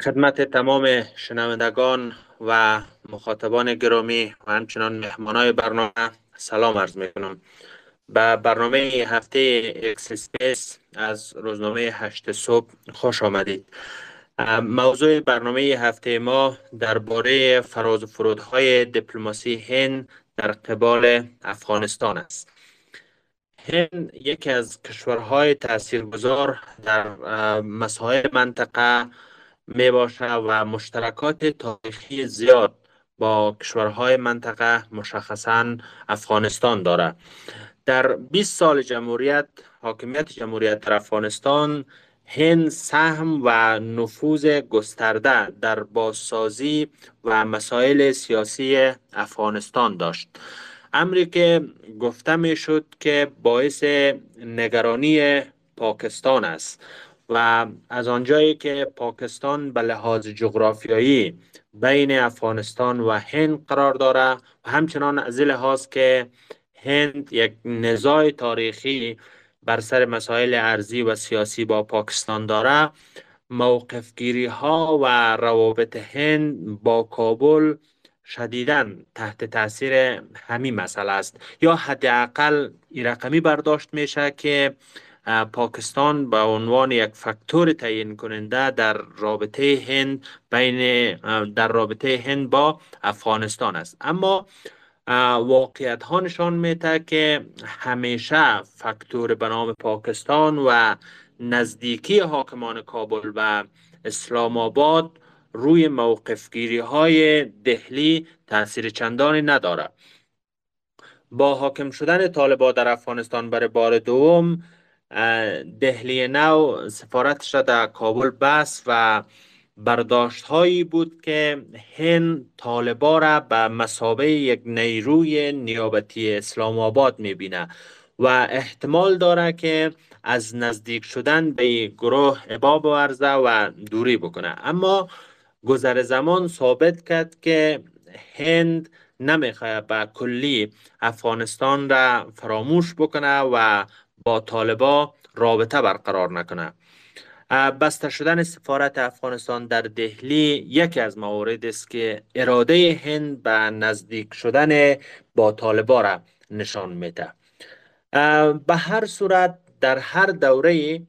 خدمت تمام شنوندگان و مخاطبان گرامی و همچنان مهمانای برنامه. سلام عرض می کنم به برنامه هفته X Space از روزنامه هشت صبح خوش آمدید. موضوع برنامه هفته ما درباره فراز و فرودهای دیپلماسی هند در قبال افغانستان است. هند یکی از کشورهای تاثیرگذار در مسائل منطقه می باشه و مشترکات تاریخی زیاد با کشورهای منطقه مشخصا افغانستان داره در 20 سال جمهوریت حاکمیت جمهوریت در افغانستان هند سهم و نفوذ گسترده در بازسازی و مسائل سیاسی افغانستان داشت. امری که گفته می شد که باعث نگرانی پاکستان است. و از آنجایی که پاکستان به لحاظ جغرافیایی بین افغانستان و هند قرار داره و همچنان از لحاظ که هند یک نزاع تاریخی بر سر مسائل ارزی و سیاسی با پاکستان داره موقف گیری ها و روابط هند با کابل شدیدا تحت تاثیر همین مسئله است. یا حداقل این رقمی برداشت میشه که پاکستان به عنوان یک فاکتور تعیین کننده در رابطه هند بین در رابطه هند با افغانستان است. اما واقعیت ها نشان میده که همیشه فاکتور به نام پاکستان و نزدیکی حاکمان کابل و اسلام آباد روی موقف گیری های دهلی تاثیر چندانی نداره با حاکم شدن طالبان در افغانستان برای بار دوم دهلی نو سفارتش را در کابل بس و برداشت هایی بود که هند طالبا را به مسابه یک نیروی نیابتی اسلام آباد می‌بینه و احتمال داره که از نزدیک شدن به گروه عباب ورزه و دوری بکنه. اما گذر زمان ثابت کرد که هند نمی‌خواه به کلی افغانستان را فراموش بکنه و با طالبا رابطه برقرار نکنه. بسته شدن سفارت افغانستان در دهلی یکی از موارد است که اراده هند به نزدیک شدن با طالبا را نشان میده. به هر صورت در هر دوره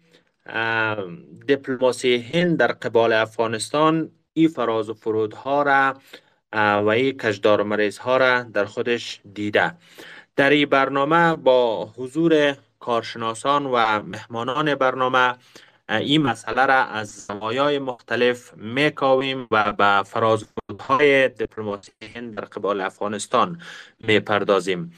دیپلماسی هند در قبال افغانستان این فراز و فرودها را و این کجدار و مریض ها را در خودش دیده. در این برنامه با حضور کارشناسان و مهمانان برنامه این مسئله را از زوایای مختلف میکاویم و به فرازهای دیپلماسی هند در قبال افغانستان می‌پردازیم.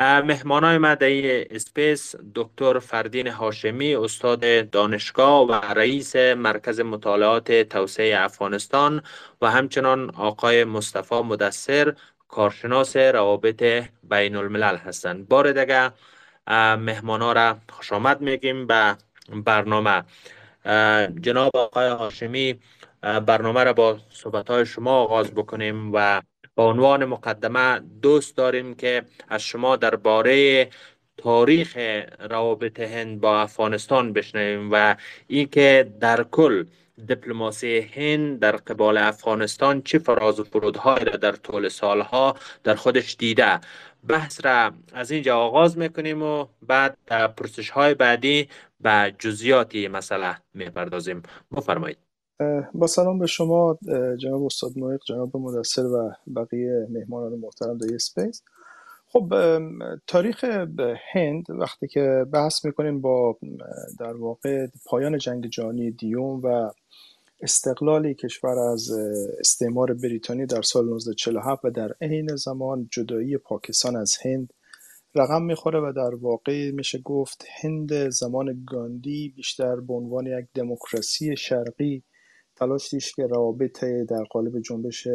مهمانای ما در اسپیس دکتر فردین هاشمی استاد دانشگاه و رئیس مرکز مطالعات توسعه افغانستان و همچنان آقای مصطفی مدثر کارشناس روابط بین الملل هستند. بار دیگه مهمانا را خوش آمد میگیم به برنامه. جناب آقای هاشمی برنامه را با صحبت های شما آغاز بکنیم و به عنوان مقدمه دوست داریم که از شما درباره تاریخ روابط هند با افغانستان بشنویم و اینکه در کل دیپلماسی هند در قبال افغانستان چه فراز و فرودهایی را در طول سالها در خودش دیده. بحث را از اینجا آغاز می‌کنیم و بعد پرسش های بعدی به جزیاتی مسئله می‌پردازیم. بفرمایید. با سلام به شما جناب استاد مویق جناب مدثر و بقیه مهمانان محترم در اسپیس خب تاریخ هند وقتی که بحث می‌کنیم با در واقع پایان جنگ جهانی دیوم و استقلال کشور از استعمار بریتانی در سال 1947 و در عین زمان جدایی پاکستان از هند رقم می‌خوره و در واقع میشه گفت هند زمان گاندی بیشتر به عنوان یک دموکراسی شرقی تلاش دیش که روابط در قالب جنبش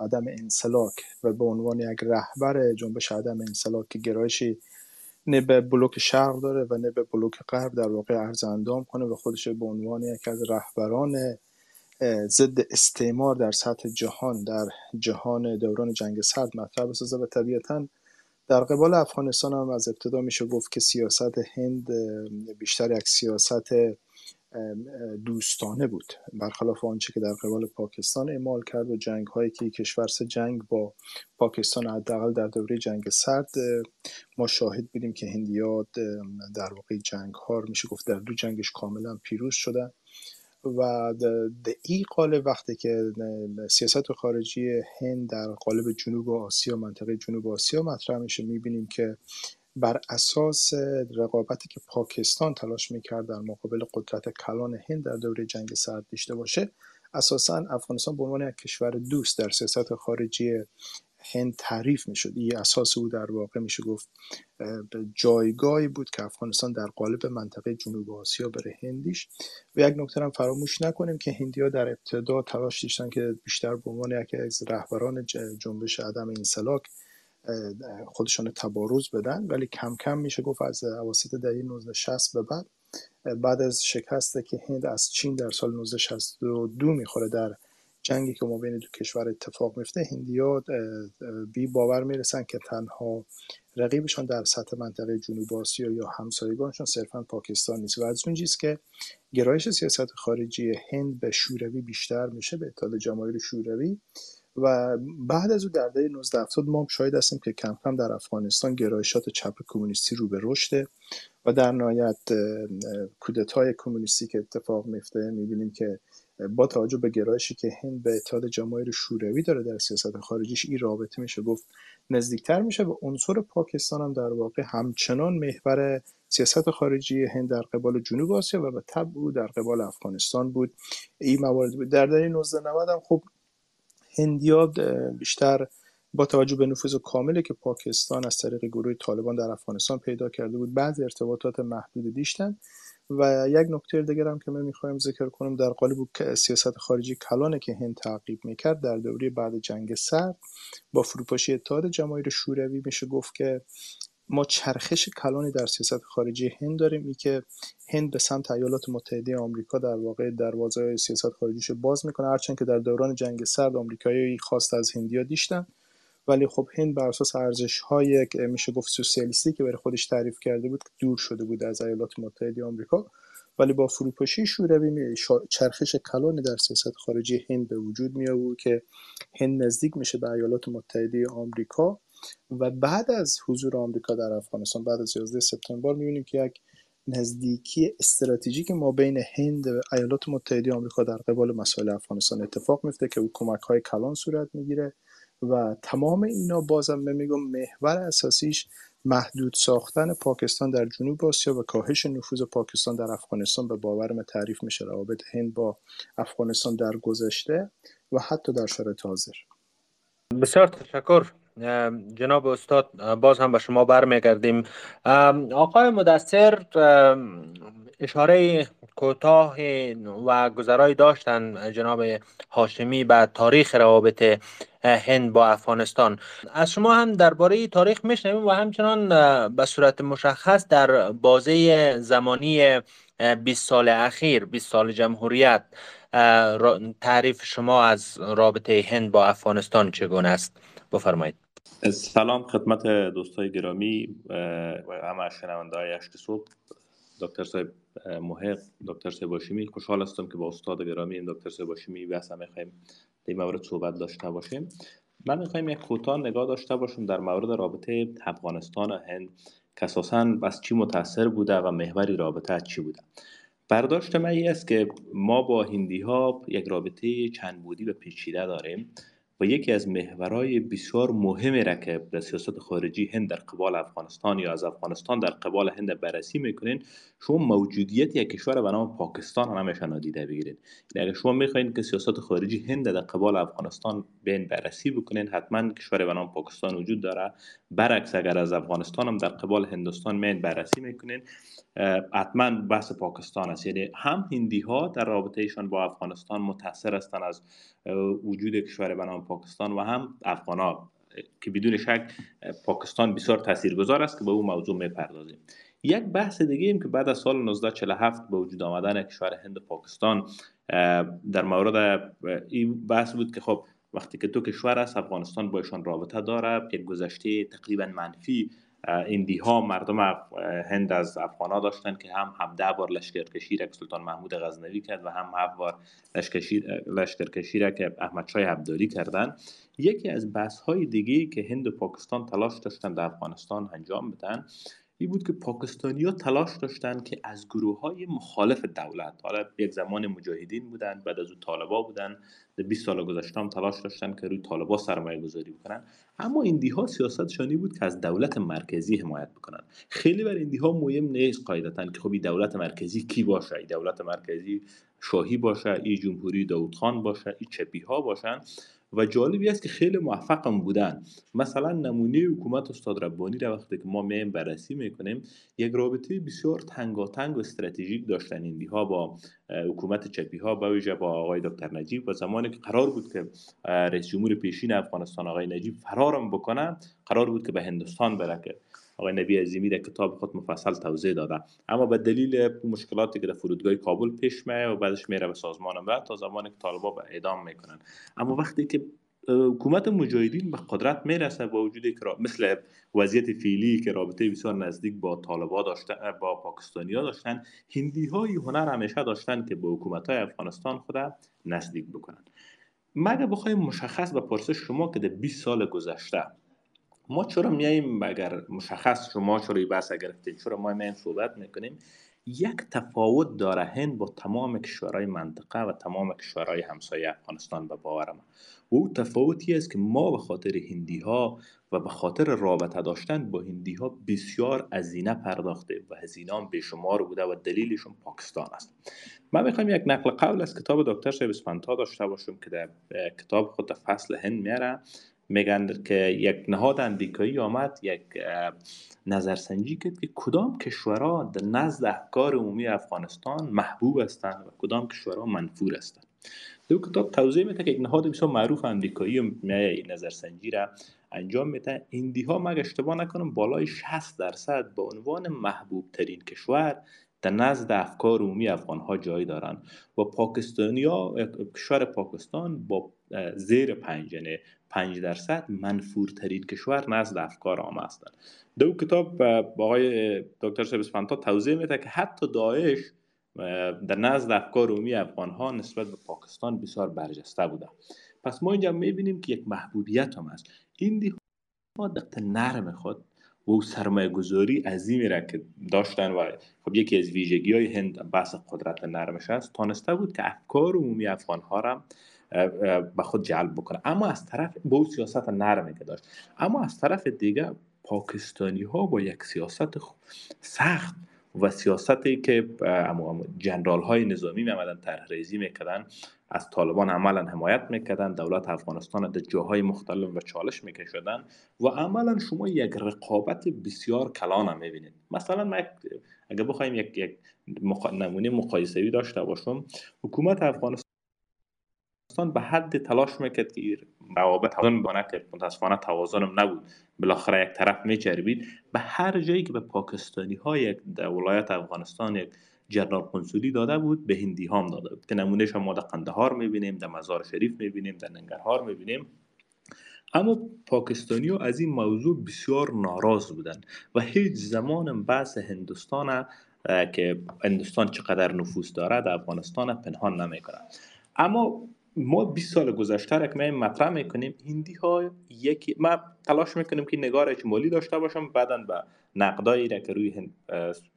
عدم انسلاک و به عنوان یک رهبر جنبش عدم انسلاک که گرایشی نه به بلوک شرق داره و نه به بلوک غرب در واقع عرض اندام کنه و خودش به عنوان یک از رهبران ضد استعمار در سطح جهان در جهان دوران جنگ سرد مطرح بسازه و طبیعتا در قبال افغانستان هم از ابتدا میشه گفت که سیاست هند بیشتر یک سیاست دوستانه بود. برخلاف آنچه که در قبال پاکستان اعمال کرد و جنگ هایی که کشور سه جنگ با پاکستان حداقل در دوره جنگ سرد ما شاهد بودیم که هندیات در واقع جنگ ها میشه گفت در دو جنگش کاملا پیروز شدن و در این قالب وقتی که سیاست خارجی هند در قالب جنوب آسیا منطقه جنوب آسیا مطرح میشه می‌بینیم که بر اساس رقابتی که پاکستان تلاش می‌کرد در مقابل قدرت کلان هند در دوره جنگ سرد داشته باشه اساسا افغانستان به عنوان یک کشور دوست در سیاست خارجی هند تعریف می‌شد. این اساس او در واقع میشه گفت جایگاهی بود که افغانستان در قالب منطقه جنوب آسیا بره هندیش. و یک نکته هم فراموش نکنیم که هندیا در ابتدا تلاش داشتن که بیشتر به عنوان یکی از رهبران جنبش عدم انسلاک خودشان تبارز بدن ولی کم کم میشه گفت از اواسط دهه 1960 به بعد بعد از شکست که هند از چین در سال 1962 می‌خوره در جنگی که ما بین دو کشور اتفاق میفته هندیا بی باور می‌رسن که تنها رقیبشان در سطح منطقه جنوب آسیا یا همسایگانشان صرفا پاکستان نیست. و از اون که گرایش سیاست خارجی هند به شوروی بیشتر میشه به اتحاد جماهیر شوروی و بعد از او در دهه 1970 ما شاهد هستیم که کم کم در افغانستان گرایشات چپ کمونیستی رو به رشده و در نهایت کودتای کمونیستی که اتفاق میفته می‌بینیم که با توجه به گرایشی که هند به اتحاد جماهیر شوروی داره در سیاست خارجیش این رابطه میشه گفت نزدیکتر میشه و عنصر پاکستان هم در واقع همچنان محور سیاست خارجی هند در قبال جنوب آسیا و به طب او در قبال افغانستان بود. این موارد بود در دهه 1990 هم خب هندیا بیشتر با توجه به نفوذ کاملی که پاکستان از طریق گروه طالبان در افغانستان پیدا کرده بود بعضی ارتباطات محدودی داشتن. و یک نکته دیگر هم که من می‌خوایم ذکر کنم در قالب سیاست خارجی کلانه که هند تعقیب می‌کرد در دوره بعد جنگ سرد با فروپاشی اتحاد جماهیر شوروی میشه گفت که ما چرخش کلانی در سیاست خارجی هند داریم ای که هند به سمت ایالات متحده آمریکا در واقع دروازه سیاست خارجیش باز می‌کنه هرچند که در دوران جنگ سرد آمریکایی خواست از هندیا دیشتن. ولی خب هند بر اساس ارزش های میشه گفت سوسیالیستی که برای خودش تعریف کرده بود دور شده بود از ایالات متحده آمریکا. ولی با فروپاشی شوروی چرخش کلانی در سیاست خارجی هند به وجود می که هند نزدیک میشه به ایالات متحده آمریکا. و بعد از حضور آمریکا در افغانستان بعد از 11 سپتامبر می‌بینیم که یک نزدیکی استراتژیک ما بین هند و ایالات متحده آمریکا در قبال مسائل افغانستان اتفاق میفته که او کمک های کلان صورت می‌گیره و تمام اینا بازم میگم محور اساسیش محدود ساختن پاکستان در جنوب آسیا و کاهش نفوذ پاکستان در افغانستان به باور تعریف میشه روابط هند با افغانستان در گذشته و حتی در شرایط حاضر. بسیار تشکر. جناب استاد باز هم به شما برمیگردیم. آقای مدثر اشاره کوتاه و گذرایی داشتن جناب هاشمی به تاریخ روابط هند با افغانستان. از شما هم درباره تاریخ میشنویم و همچنان به صورت مشخص در بازه زمانی 20 سال اخیر 20 سال جمهوریت تعریف شما از رابطه هند با افغانستان چگونه است؟ بفرمایید. سلام خدمت دوستای گرامی و همه شنونده های اشک صبح. دکتر صاحب محق دکتر صاحب باشیمی خوشحال هستم که با استاد گرامی دکتر صاحب باشیمی بحث می‌خوایم در این مورد صحبت داشته باشیم. من می‌خوایم یک کوتاه نگاه داشته باشم در مورد رابطه افغانستان و هند که اساسا چی متاثر بوده و محوری رابطه چی بوده. برداشت من است که ما با هندی ها یک رابطه چند بودی و پیچیده داریم. و یکی از محورهای بسیار مهمی را که در سیاست خارجی هند در قبال افغانستان یا از افغانستان در قبال هند بررسی می‌کنین شما موجودیت یک کشور به نام پاکستان هم همیشه نادیده بگیرید. یعنی اگر شما می‌خواین که سیاست خارجی هند در قبال افغانستان بین بررسی بکنین حتما کشور به نام پاکستان وجود داره. برعکس اگر از افغانستان هم در قبال هندوستان مین بررسی می‌کنین حتما بحث پاکستان است. یعنی هم هندی ها در رابطهشان با افغانستان متاثر هستند از وجود کشور به نام پاکستان و هم افغان ها که بدون شک پاکستان بسیار تاثیرگذار است که به اون موضوع می‌پردازیم. یک بحث دیگه ایم که بعد از سال 1947 به وجود آمدن کشور هند و پاکستان در مورد این بحث بود که خب وقتی که تو کشور است افغانستان با ایشان رابطه داره یک گذشته تقریبا منفی ایندی ها مردم هند از افغان ها داشتن که هم هم ده بار لشکرکشی را که سلطان محمود غزنوی کرد و هم هفت بار لشکرکشی را که احمد شای عبدالی کردن. یکی از بحث های دیگه که هند و پاکستان تلاش داشتن در افغانستان انجام بدن این بود که ها تلاش داشتن که از گروه های مخالف دولت حالا یک زمان مجاهدین بودن بعد از او طالبا بودن در 20 سال گذشته هم تلاش داشتن که روی طالبا سرمایه گذاری بکنن. اما ایندی ها سیاست شانی بود که از دولت مرکزی حمایت بکنن. خیلی بر ایندی ها مهم نیست قاعدتا که خب دولت مرکزی کی باشه؟ دولت مرکزی شاهی باشه این جمهوری داود خان باشه این چپی ها باشن. و جالبی است که خیلی موفقم بودن. مثلا نمونه حکومت استاد ربانی را وقتی که ما میم بررسی می‌کنیم یک رابطه بسیار تنگاتنگ و استراتژیک داشتن ایندی ها با حکومت چپی ها با ویژه با آقای دکتر نجیب. و زمانی که قرار بود که رئیس جمهور پیشین افغانستان آقای نجیب فرارم بکنه قرار بود که به هندوستان بره که آقای نبی عظیمی در کتاب خود مفصل توضیح داده. اما به دلیل مشکلاتی که در فرودگاه کابل پیش میه و بعدش میره به سازمان بعد تا زمانی که طالبا به اعدام می‌کنن. اما وقتی که حکومت مجاهدین به قدرت می‌رسه با وجود که مثل وضعیت فعلی که رابطه بسیار نزدیک با طالبا داشتن با پاکستانیا داشتن هندی های هنر همیشه داشتن که به حکومت های افغانستان خود نزدیک بکنن. مگه بخوایم مشخص به پرسش شما که در 20 سال گذشته ما چرا میاییم اگر مشخص شما چرا بحث گرفتید چرا ما میاییم صحبت می‌کنیم؟ یک تفاوت داره هند با تمام کشورهای منطقه و تمام کشورهای همسایه افغانستان به باورم و او تفاوتی است که ما به خاطر هندی ها و به خاطر رابطه داشتن با هندی ها بسیار ازینه پرداخته و هزینه هم بیشمار بوده و دلیلشون پاکستان است. من می‌خوایم یک نقل قول از کتاب دکتر شیب داشته باشم که در کتاب خود فصل هند میاره میگن که یک نهاد امریکایی آمد یک نظرسنجی کرد که کدام کشورها در نزد افکار عمومی افغانستان محبوب هستند و کدام کشورها منفور هستند. دو کتاب توضیح میده که یک نهاد بسیار معروف امریکایی این نظرسنجی را انجام میده. ایندی ها مگه اشتباه نکنم بالای 60 درصد به عنوان محبوب ترین کشور در نزد افکار عمومی افغان ها جای دارند و پاکستانیا کشور پاکستان با زیر پنج یعنی پنج درصد منفورترین کشور نزد افکار عام هستند دو کتاب با آقای دکتر سبسپانتا توضیح میده که حتی داعش در نزد افکار عمومی افغان ها نسبت به پاکستان بسیار برجسته بوده. پس ما اینجا می‌بینیم که یک محبوبیت هم هست. این ها دقت نرم خود و سرمایه گذاری عظیمی را که داشتن و خب یکی از ویژگی های هند بحث قدرت نرمش است تانسته بود که افکار عمومی افغان ها را به خود جلب بکنه. اما از طرف با سیاست نرمی که داشت. اما از طرف دیگه پاکستانی ها با یک سیاست سخت و سیاستی که جنرال های نظامی می آمدن طرح ریزی می‌کردن از طالبان عملا حمایت می‌کردن دولت افغانستان در جاهای مختلف و چالش میکشدن و عملا شما یک رقابت بسیار کلان هم می‌بینید. مثلا ما اگر بخوایم یک, یک نمونه مقایسوی داشته باشم حکومت افغانستان به حد تلاش می‌کرد که روابط توازن بانه که متاسفانه توازن نبود. بالاخره یک طرف میچربید به هر جایی که به پاکستانی های در ولایت افغانستان یک جنرال قنصولی داده بود به هندی هم داده بود. که نمونهش ما در قندهار می‌بینیم در مزار شریف می‌بینیم در ننگرهار می‌بینیم. اما پاکستانی ها از این موضوع بسیار ناراض بودند و هیچ زمان بحث هندوستان که هندوستان چقدر نفوذ داره در افغانستان پنهان نمی‌کنه اما ما 20 سال گذشته را که ما مطرح می‌کنیم هندی ها یکی ما تلاش می‌کنیم که نگار اجمالی داشته باشم بعدا به نقدایی را که روی هند،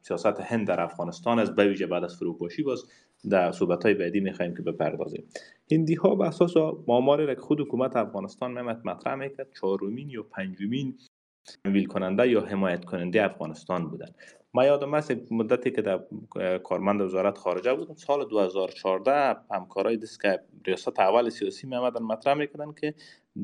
سیاست هند در افغانستان از بویژه بعد از فروپاشی باز در صحبت های بعدی می‌خوایم که بپردازیم. هندی ها به اساس ماماری را که خود حکومت افغانستان ممت مطرح می‌کرد چهارمین یا پنجمین تمویل کننده یا حمایت کننده افغانستان بودند. ما یادم است مدتی که در کارمند وزارت خارجه بودم. سال 2014 همکارای دست که ریاست اول سیاسی می آمدن مطرح می‌کردن که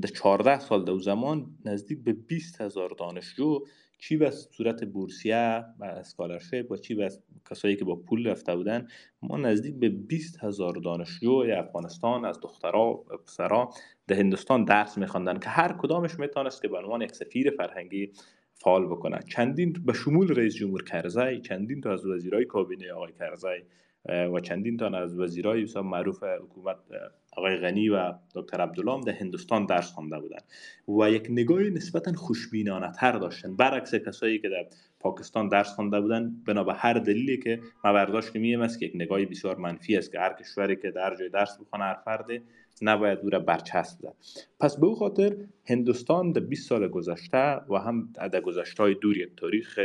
در 14 سال دو زمان نزدیک به 20 هزار دانشجو چی به صورت بورسیه و اسکالرشپ و چی به کسایی که با پول رفته بودن ما نزدیک به 20 هزار دانشجو افغانستان از دخترها و پسرها در هندوستان درس میخواندن که هر کدامش می‌تونست که به عنوان یک سفیر فرهنگی فعال بکنه چندین به شمول رئیس جمهور کرزی چندین تا از وزیرای کابینه آقای کرزی و چندین تا از وزیرای معروف حکومت آقای غنی و دکتر عبدالله در هندوستان درس خوانده بودن. و یک نگاه نسبتا خوشبینانه تر داشتن. برعکس کسایی که در پاکستان درس خوانده بودن بنا به هر دلیلی که ما برداشت میم است که یک نگاهی بسیار منفی است که هر کشوری که در جای درس بخونه هر فرد نباید او را برچسب زد. پس به او خاطر هندوستان در 20 سال گذشته و هم در گذشته های دور یک تاریخ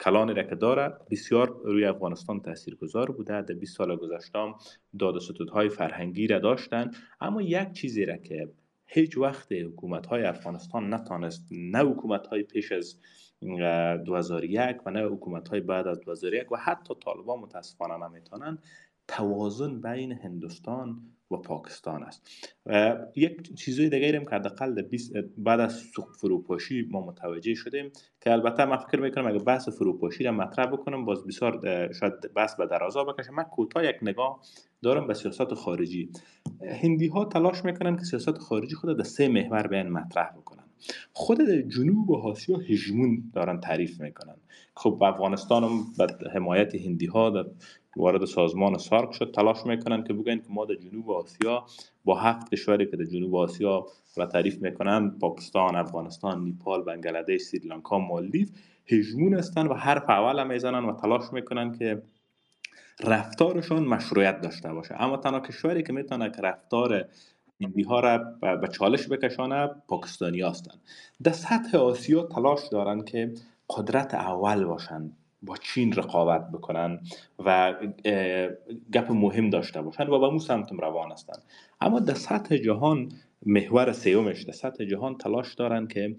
کلانی را که داره بسیار روی افغانستان گذار بوده. در 20 سال گذشته داد های فرهنگی را داشتن اما یک چیزی را که هیچ وقت حکومت های افغانستان نتانست نه حکومت های پیش از 2001 و نه حکومت های بعد از 2001 و حتی طالبان متاسفانه نمی‌تونن توازن بین هندوستان و پاکستان است. و یک چیزای دیگه هم که حداقل بعد از فروپاشی ما متوجه شدیم که البته من فکر می‌کنم اگه بحث فروپاشی را مطرح بکنم باز بسیار شاید بحث به درازا بکشه من کوتاه یک نگاه دارم به سیاست خارجی. هندی ها تلاش می‌کنن که سیاست خارجی خود در سه محور بیان مطرح بکنن. خود جنوب و آسیا هژمون دارن تعریف می‌کنن. خب افغانستان هم به حمایت هندی ها در وارد سازمان سارک شد. تلاش می‌کنن که بگن که ما در جنوب آسیا با هفت کشوری که در جنوب آسیا و تعریف می‌کنن پاکستان افغانستان نیپال بنگلادش سریلانکا مالدیو هژمون هستن و حرف اول می‌زنن و تلاش می‌کنن که رفتارشان مشروعیت داشته باشه. اما تنها کشوری که می‌تونه که رفتار هندی ها را به چالش بکشانه پاکستانی هستن. در سطح آسیا تلاش دارن که قدرت اول باشند با چین رقابت بکنن و گپ مهم داشته باشن و به سمتم روان هستند اما در سطح جهان محور سیومش در سطح جهان تلاش دارن که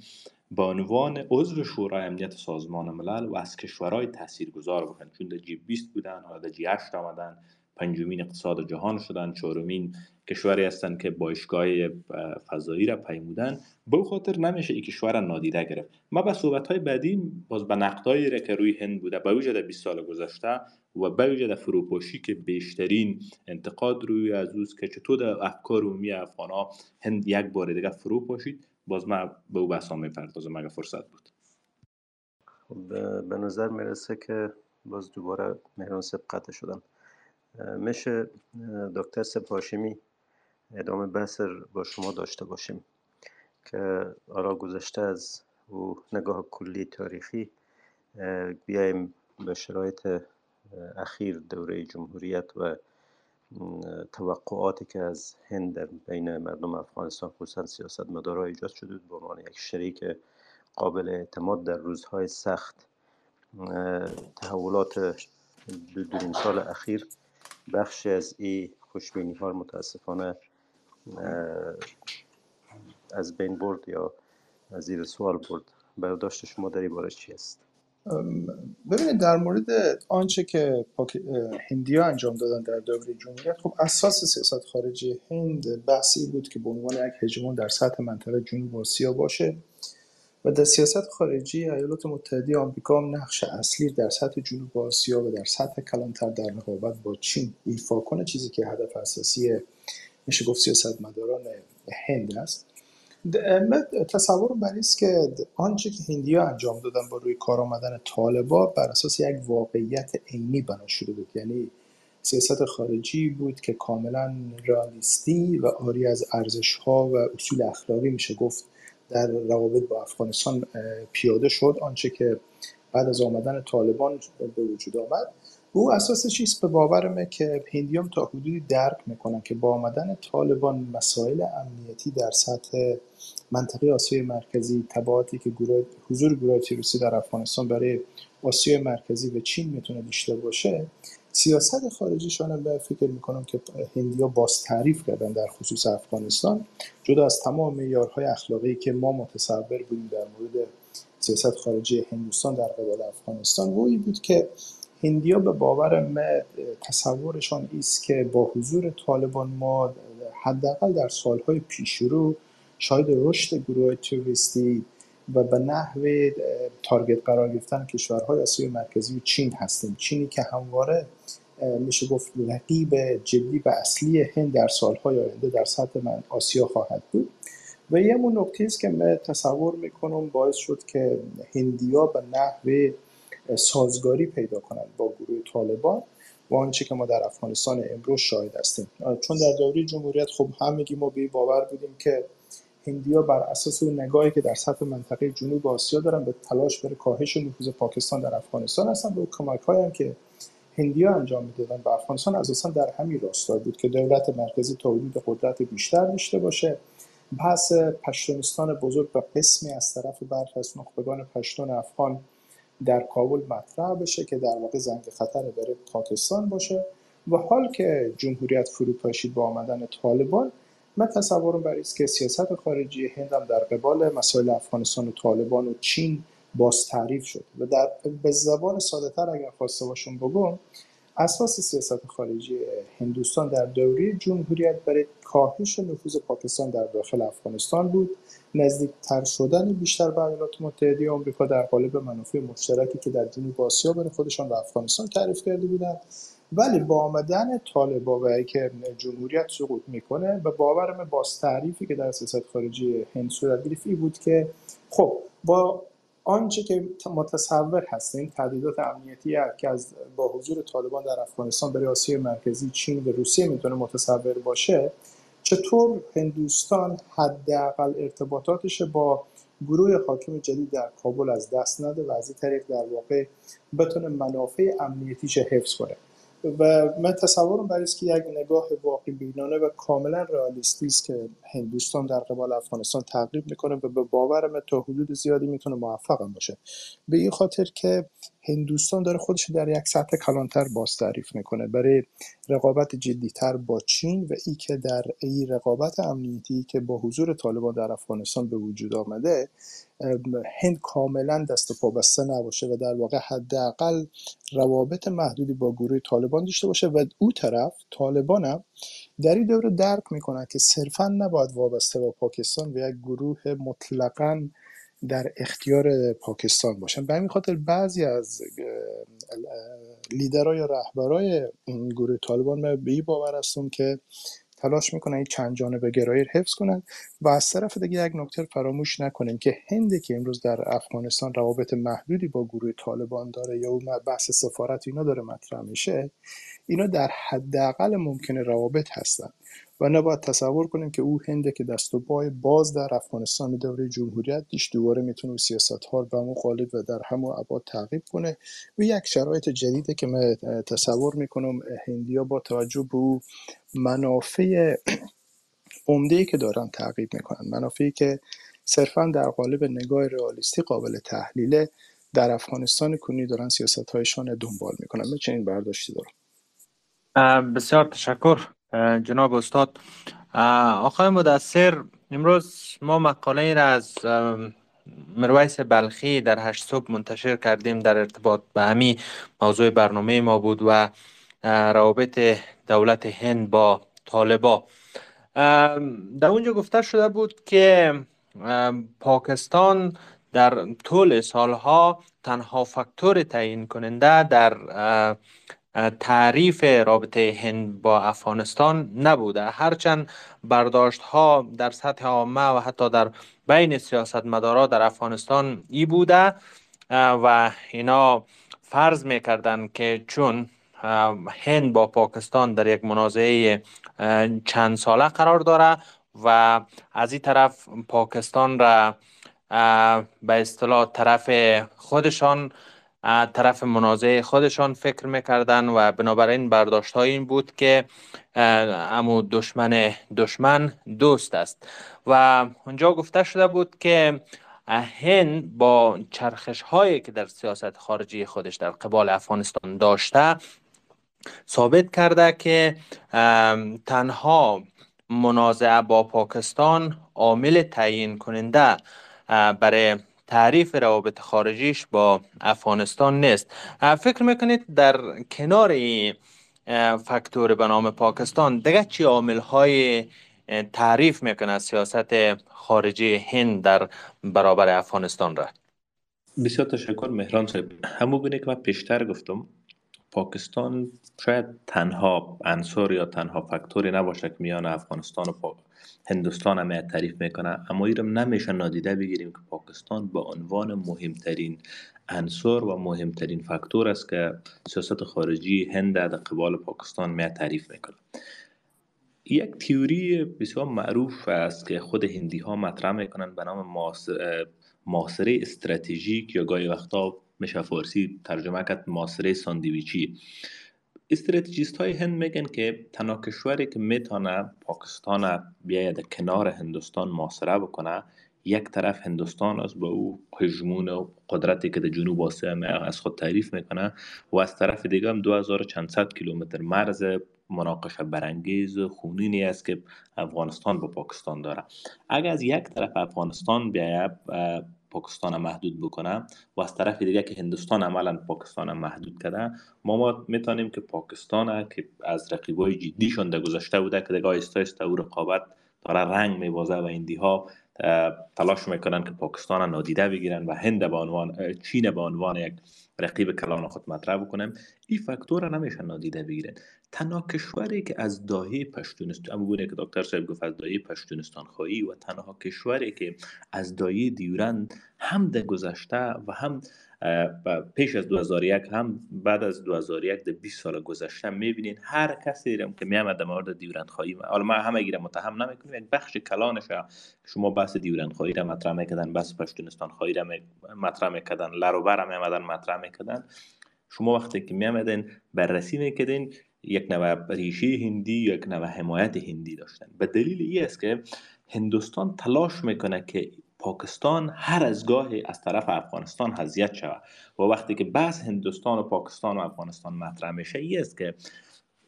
با عنوان عضو شورای امنیت سازمان ملل و از کشورهای تاثیرگذار بکنن. چون در جی 20 بودن حالا در جی 8 آمدن پنجمین اقتصاد جهان شدن چهارمین کشوری هستند که باشگاه فضایی را پیمودن. به خاطر نمیشه این کشور را نادیده گرفت. ما به صحبت های بعدی باز به نقدایی را که روی هند بوده به وجه 20 سال گذشته و به وجه فروپاشی که بیشترین انتقاد روی از اوست که چطور در افکار عمومی افغان هند یک بار دیگه فرو پاشید باز ما به او بحثا می‌پردازم اگه فرصت بود. خب، به نظر می‌رسه که باز دوباره مهران سبقت شدن میشه دکتر سپاشمی ادامه بحث با شما داشته باشیم که آرا گذشته از او نگاه کلی تاریخی بیایم به شرایط اخیر دوره جمهوریت و توقعاتی که از هند در بین مردم افغانستان خصوصا سیاست مدارا ایجاد شده بود به عنوان یک شریک قابل اعتماد در روزهای سخت تحولات دو, دو سال اخیر بخشی از این خوشبینی ها متاسفانه از بین برد یا زیر سوال برد؟ برداشت شما در این چی است؟ ببینید در مورد آنچه که هندیا انجام دادن در دوره جمهوریت خب اساس سیاست خارجی هند بحثی بود که به عنوان یک هژمون در سطح منطقه جنوب آسیا باشه و در سیاست خارجی ایالات متحده آمریکا هم نقش اصلی در سطح جنوب آسیا و در سطح کلانتر در رقابت با چین ایفا کنه چیزی که هدف اساسی میشه گفت سیاست مداران هند است. تصور بر است که آنچه که هندیا انجام دادن با روی کار آمدن طالبا بر اساس یک واقعیت عینی بنا شده بود. یعنی سیاست خارجی بود که کاملا رالیستی و آری از ارزش ها و اصول اخلاقی میشه گفت در روابط با افغانستان پیاده شد. آنچه که بعد از آمدن طالبان به وجود آمد او اساس چیست؟ به باورمه که هندیام تا حدودی درک می‌کنن که با آمدن طالبان مسائل امنیتی در سطح منطقه آسیای مرکزی تبعاتی که گروه حضور گروه تروریستی در افغانستان برای آسیای مرکزی و چین می‌تونه داشته باشه سیاست خارجیشان به فکر می‌کنم که هندیا باز تعریف کردن در خصوص افغانستان جدا از تمام معیارهای اخلاقی که ما متصور بودیم در مورد سیاست خارجی هندوستان در قبال افغانستان و بود که هندیا به باور من تصورشان است که با حضور طالبان ما حداقل در سالهای پیشرو شاید رشد گروه توریستی و به نحو تارگت قرار گرفتن کشورهای آسیای مرکزی و چین هستیم. چینی که همواره میشه گفت رقیب جدی و اصلی هند در سالهای آینده در سطح من آسیا خواهد بود. و یه نکته است که من تصور می‌کنم باعث شد که هندیا به نحو سازگاری پیدا کنند با گروه طالبان و آنچه که ما در افغانستان امروز شاهد هستیم. چون در دوره جمهوریت خب همگی ما به باور بودیم که هندیا بر اساس اون نگاهی که در سطح منطقه جنوب آسیا دارن به تلاش برای کاهش نفوذ پاکستان در افغانستان هستن و کمک هم که هندیا انجام می‌دادن به افغانستان اساسا در همین راستا بود که دولت مرکزی تا قدرت بیشتر داشته باشه. بحث پشتونستان بزرگ و قسمی از طرف برخی از نخبگان پشتون افغان در کابل مطرح بشه که در واقع زنگ خطر برای پاکستان باشه و حال که جمهوریت فرو پاشید با آمدن طالبان من تصورم برای است که سیاست خارجی هند هم در قبال مسائل افغانستان و طالبان و چین باز تعریف شد و در به زبان ساده تر اگر خواسته باشم بگم اساس سیاست خارجی هندوستان در دوره جمهوریت برای کاهش نفوذ پاکستان در داخل افغانستان بود نزدیکتر شدن بیشتر به ایالات متحده آمریکا در قالب منافع مشترکی که در جنوب آسیا برای خودشان و افغانستان تعریف کرده بودند. ولی با آمدن طالبا و که جمهوریت سقوط می‌کنه به باور باز تعریفی که در سیاست خارجی هند صورت گرفت بود که خب با آنچه که متصور هست این تهدیدات امنیتی که از با حضور طالبان در افغانستان برای آسیای مرکزی چین و روسیه می‌تونه متصور باشه چطور هندوستان حداقل ارتباطاتش با گروه حاکم جدید در کابل از دست نده و از این طریق در واقع بتونه منافع امنیتیش حفظ کنه؟ و من تصورم برای است که یک نگاه واقعی بینانه و کاملا رئالیستی است که هندوستان در قبال افغانستان تقریب می‌کنه و به باورم تا حدود زیادی می‌تونه موفق بشه به این خاطر که هندوستان داره خودش در یک سطح کلانتر باز تعریف می‌کنه. برای رقابت جدیتر با چین و ای که در ای رقابت امنیتی که با حضور طالبان در افغانستان به وجود آمده هند کاملا دست و پا بسته نباشه و در واقع حداقل روابط محدودی با گروه طالبان داشته باشه و او طرف طالبان هم در این دوره درک می‌کنن که صرفا نباید وابسته با پاکستان و یک گروه مطلقا در اختیار پاکستان باشن. به همین خاطر بعضی از لیدرهای یا رهبرای گروه طالبان به این باور هستم که تلاش می‌کنن این چند جانبه گرایی حفظ کنن و از طرف دیگه یک نکته فراموش نکنیم که هند که امروز در افغانستان روابط محدودی با گروه طالبان داره یا اون بحث سفارت اینا داره مطرح میشه اینا در حداقل ممکنه روابط هستن. و نباید تصور کنیم که او هنده که دست و پای باز در افغانستان دوره جمهوریت دیش دوباره می‌تونه سیاست ها به همون و در همون ابعاد تعقیب کنه. و یک شرایط جدیده که من تصور می‌کنم هندیا با توجه به او منافع عمده که دارن تعقیب می‌کنن منافعی که صرفا در قالب نگاه رئالیستی قابل تحلیله در افغانستان کنی دارن سیاست هایشان دنبال می‌کنن. من چنین برداشتی دارم. بسیار تشکر. جناب استاد. آقای مدثر امروز ما مقاله را از مرویس بلخی در هشت صبح منتشر کردیم در ارتباط به همی موضوع برنامه ما بود و روابط دولت هند با طالبا. در اونجا گفته شده بود که پاکستان در طول سالها تنها فاکتور تعیین کننده در تعریف رابطه هند با افغانستان نبوده. هرچند برداشت ها در سطح عامه و حتی در بین سیاستمدارا در افغانستان ای بوده و اینا فرض می‌کردن که چون هند با پاکستان در یک منازعه چند ساله قرار داره و از این طرف پاکستان را به اصطلاح طرف خودشان طرف منازع خودشان فکر می‌کردن و بنابراین برداشت های این بود که امو دشمن دشمن دوست است. و اونجا گفته شده بود که هند با چرخش هایی که در سیاست خارجی خودش در قبال افغانستان داشته ثابت کرده که تنها منازعه با پاکستان عامل تعیین کننده برای تعریف روابط خارجیش با افغانستان نیست. فکر می‌کنید در کنار این فاکتور به نام پاکستان دیگه چی عامل های تعریف می‌کنه سیاست خارجی هند در برابر افغانستان را؟ بسیار تشکر مهران صاحب. همو بینه که من پیشتر گفتم پاکستان شاید تنها انصار یا تنها فاکتوری نباشه که میان افغانستان و هندوستان هم تعریف می‌کنه اما ایرم نمیشه نادیده بگیریم که پاکستان به عنوان مهمترین عنصر و مهمترین فاکتور است که سیاست خارجی هند در قبال پاکستان می تعریف می‌کنه. یک تیوری بسیار معروف است که خود هندی ها مطرح می‌کنن به نام محاصره استراتژیک یا گاهی وقتا میشه فارسی ترجمه کرد محاصره ساندویچی. استراتژیست های هند میگن که تنها کشوری که می‌تونه پاکستان بیاید کنار هندوستان محاصره بکنه یک طرف هندوستان است با او هجمون و قدرتی که در جنوب آسیا از خود تعریف می‌کنه و از طرف دیگه هم 2400 کیلومتر مرز مناقشه برانگیز خونینی است که افغانستان با پاکستان داره. اگر از یک طرف افغانستان بیاید پاکستان محدود بکنه و از طرف دیگه که هندوستان عملا پاکستان محدود کرده ما, ما می‌تونیم که پاکستان که از رقیبای جدیشون در گذشته بوده که دیگه آیسته آیسته او رقابت داره رنگ میبازه و ایندی ها تلاش می‌کنن که پاکستان نادیده بگیرن و هند به عنوان چین به عنوان یک رقیب کلان خود مطرح بکنم این فاکتور نمیشه نادیده بگیرن. تنها کشوری که از دایه پشتونستان اما که دکتر صاحب گفت از دایه پشتونستان خواهی و تنها کشوری که از دایه دیورن هم در گذشته و هم پیش از 2001 هم بعد از 2001 ده 20 سال گذشته می‌بینین هر کسی رم که میامد در مورد دیورند خواهی حالا ما همه گیره متهم نمی‌کنیم یک بخش کلانش شما بحث دیورند خواهی را مطرح می‌کردن بحث پشتونستان خواهی را مطرح می‌کردن لروبر هم میامدن مطرح می‌کردن شما وقتی که میامدن بررسی می‌کردین یک نوع ریشه هندی یک نوع حمایت هندی داشتن. به دلیل ای است که هندوستان تلاش می‌کنه که پاکستان هر از گاهی از طرف افغانستان حضیت شود. و وقتی که بحث هندوستان و پاکستان و افغانستان مطرح میشه ای است که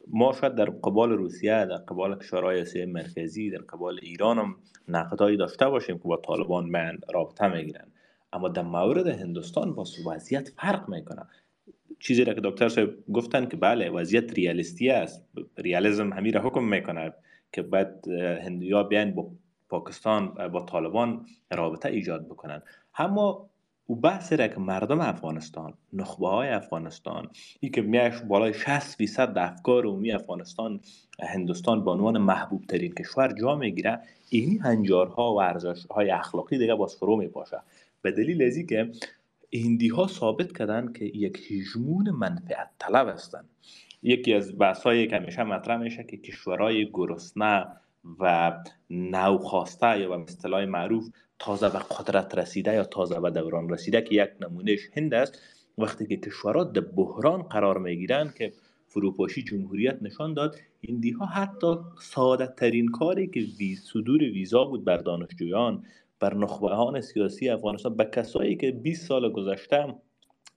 ما شاید در قبال روسیه در قبال کشورهای آسیای مرکزی در قبال ایران هم نقدایی داشته باشیم که با طالبان من رابطه می‌گیرن. اما در مورد هندوستان با وضعیت فرق می‌کنه. چیزی را که دکتر صاحب گفتن که بله وضعیت ریالیستی است. ریالیزم همین را حکم می‌کنه که بعد هندیا بیان با پاکستان با طالبان رابطه ایجاد بکنن. اما او بحث را که مردم افغانستان نخبه های افغانستان ای که میش بالای 60 فیصد افکار عمومی افغانستان هندوستان به عنوان محبوب ترین کشور جا می‌گیره اینی هنجارها و ارزش های اخلاقی دیگه باز فرو میپاشه. به دلیل ازی که هندی ها ثابت کردن که یک هجمون منفعت طلب هستند یکی از بحثایی که همیشه مطرح میشه که کشورهای گرسنه و نوخواسته یا به اصطلاح معروف تازه به قدرت رسیده یا تازه به دوران رسیده که یک نمونهش هند است. وقتی که کشورات در بحران قرار می‌گیرند که فروپاشی جمهوریت نشان داد هندی ها حتی ساده ترین کاری که صدور ویزا بود بر دانشجویان بر نخبهان سیاسی افغانستان به کسایی که 20 سال گذشته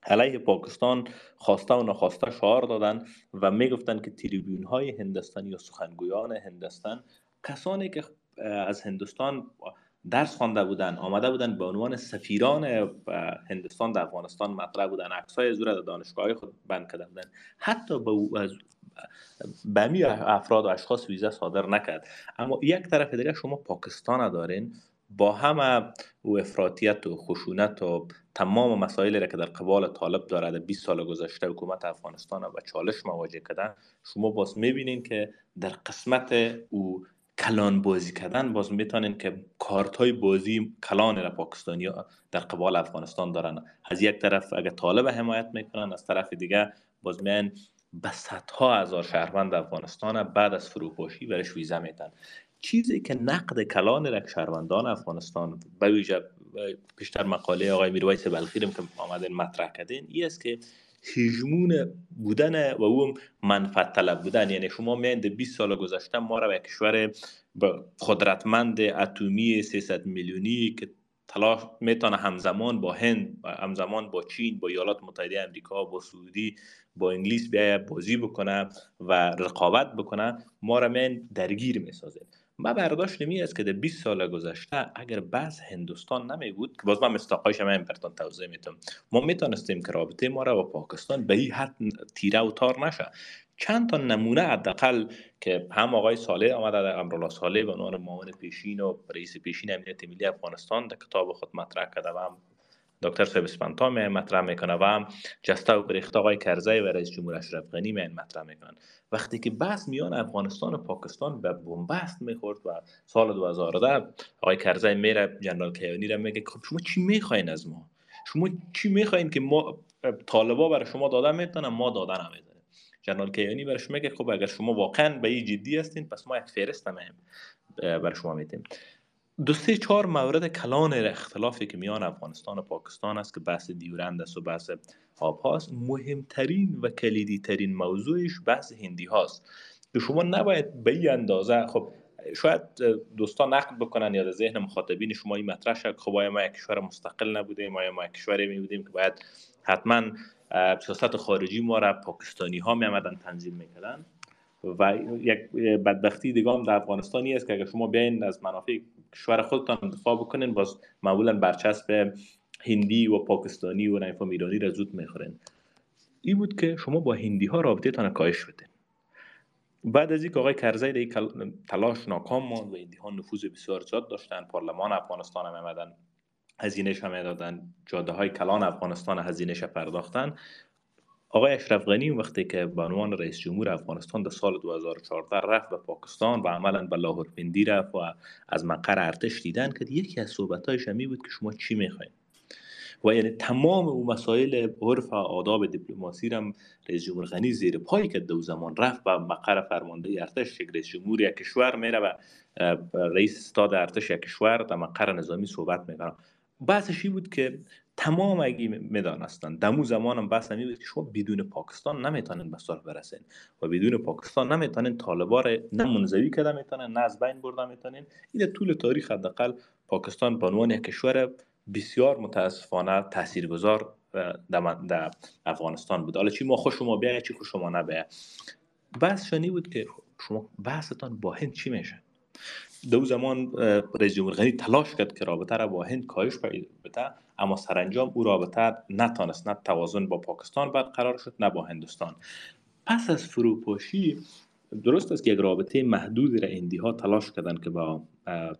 علیه پاکستان خواسته و نخواسته شعار دادن و می‌گفتند که تریبیون های هندستان یا سخنگویان هندستان کسانی که از هندوستان درس خوانده بودن آمده بودن به عنوان سفیران هندوستان در افغانستان مطرح بودن عکسای زور در دانشگاه خود بند کرده بودن حتی به از به افراد و اشخاص ویزا صادر نکرد. اما یک طرف دیگه شما پاکستان دارین با همه او افراطیت و خشونت و تمام مسائلی را که در قبال طالب داره در 20 سال گذشته حکومت افغانستان و چالش مواجه کردن شما باز می‌بینین که در قسمت او کلان بازی کردن باز می‌تونین که کارت های بازی کلان را پاکستانی در قبال افغانستان دارن. از یک طرف اگر طالب حمایت می‌کنن از طرف دیگه باز میان به صدها هزار شهروند افغانستان بعد از فروپاشی برش ویزا میتن چیزی که نقد کلان رک شهروندان افغانستان به ویژه بیشتر مقاله آقای میرویس بلخیرم که آمدن مطرح کردین این است که هجمون بودن و او منفعت طلب بودن. یعنی شما میاین 20 سال گذشته ما را به کشور قدرتمند اتمی 300 میلیونی که تلاش می‌تونه همزمان با هند همزمان با چین با ایالات متحده امریکا با سعودی با انگلیس بیاید بازی بکنه و رقابت بکنه ما را من درگیر می‌سازه. ما برداشت می است که در 20 سال گذشته اگر بحث هندوستان نمی بود که باز من مستاقایش من برتان توضیح میتم ما می‌تونستیم که رابطه ما را با پاکستان به این حد تیره و تار نشه. چند تا نمونه حداقل که هم آقای صالح آمده در امرالله صالح به عنوان معاون پیشین و رئیس پیشین امنیت ملی افغانستان در کتاب خود مطرح کرده و هم دکتر صاحب اسپانتا می مطرح می‌کنه و هم جسته و بریخت آقای کرزی و رئیس جمهور اشرف غنی می مطرح می‌کنن. وقتی که بحث میان افغانستان و پاکستان به بنبست می‌خورد و سال 2010 آقای کرزی میره جنرال کیانی را میگه خب شما چی می‌خواین از ما؟ شما چی می‌خواین که ما طالبا برای شما دادن می‌تونن ما دادن نمی‌تونیم جنرال کیانی برش میگه خب اگر شما واقعا به این جدی هستین پس ما یک فهرست هم برای شما میتیم دو سه چهار مورد کلان اختلافی که میان افغانستان و پاکستان است که بحث دیورند است و بحث آب هاست مهمترین و کلیدی ترین موضوعش بحث هندی هاست. که شما نباید به این اندازه خب شاید دوستان نقد بکنن یا ذهن مخاطبین شما این مطرح شد خب ما یک کشور مستقل آیا ما یک کشوری می بودیم که باید حتما سیاست خارجی ما را پاکستانی ها می آمدن تنظیم می‌کردن؟ و یک بدبختی دیگه هم در افغانستانی است که اگر شما بیاین از منافع کشور خودتان دفاع بکنین باز معمولا برچسب هندی و پاکستانی و نایفام ایرانی را زود می‌خورین. این بود که شما با هندی ها رابطه تان کاهش بدین. بعد از اینکه آقای کرزی در تلاش ناکام ماند و هندی ها نفوذ بسیار زیاد داشتن پارلمان افغانستان هم آمدن هزینهش هم دادن جاده های کلان افغانستان هزینهش پرداختن. آقای اشرف غنی وقتی که به عنوان رئیس جمهور افغانستان در سال 2014 رفت به پاکستان و عملا به لاهور پندی رفت و از مقر ارتش دیدن که یکی از صحبتهایش همی بود که شما چی می‌خواین؟ و یعنی تمام او مسائل عرف و آداب دیپلماسی هم رئیس جمهور غنی زیر پای که دو زمان رفت به مقر فرمانده ارتش رئیس جمهور یک کشور میره و رئیس استاد ارتش یک کشور در مقر نظامی صحبت می‌کنه. بحثش بود که تمام اگه می‌دانستن دمو زمان هم بحث بود که شما بدون پاکستان نمی‌تونن به صلح برسین و بدون پاکستان نمی‌تونن طالبار نه منزوی کرده می‌تونن نه از بین برده می‌تونن این طول تاریخ حداقل پاکستان به عنوان کشور بسیار متاسفانه تاثیرگذار در افغانستان بود. حالا چی ما خوش شما بیاید چی خوش شما نبیه بحث شنی بود که شما بحثتان با هند چی میشه؟ دو زمان رئیس جمهور غنی تلاش کرد که رابطه را با هند کاهش بده. اما سرانجام او رابطه نتانست نه توازن با پاکستان برقرار شد نه با هندوستان. پس از فروپاشی درست است که یک رابطه محدود را اندی ها تلاش کردن که با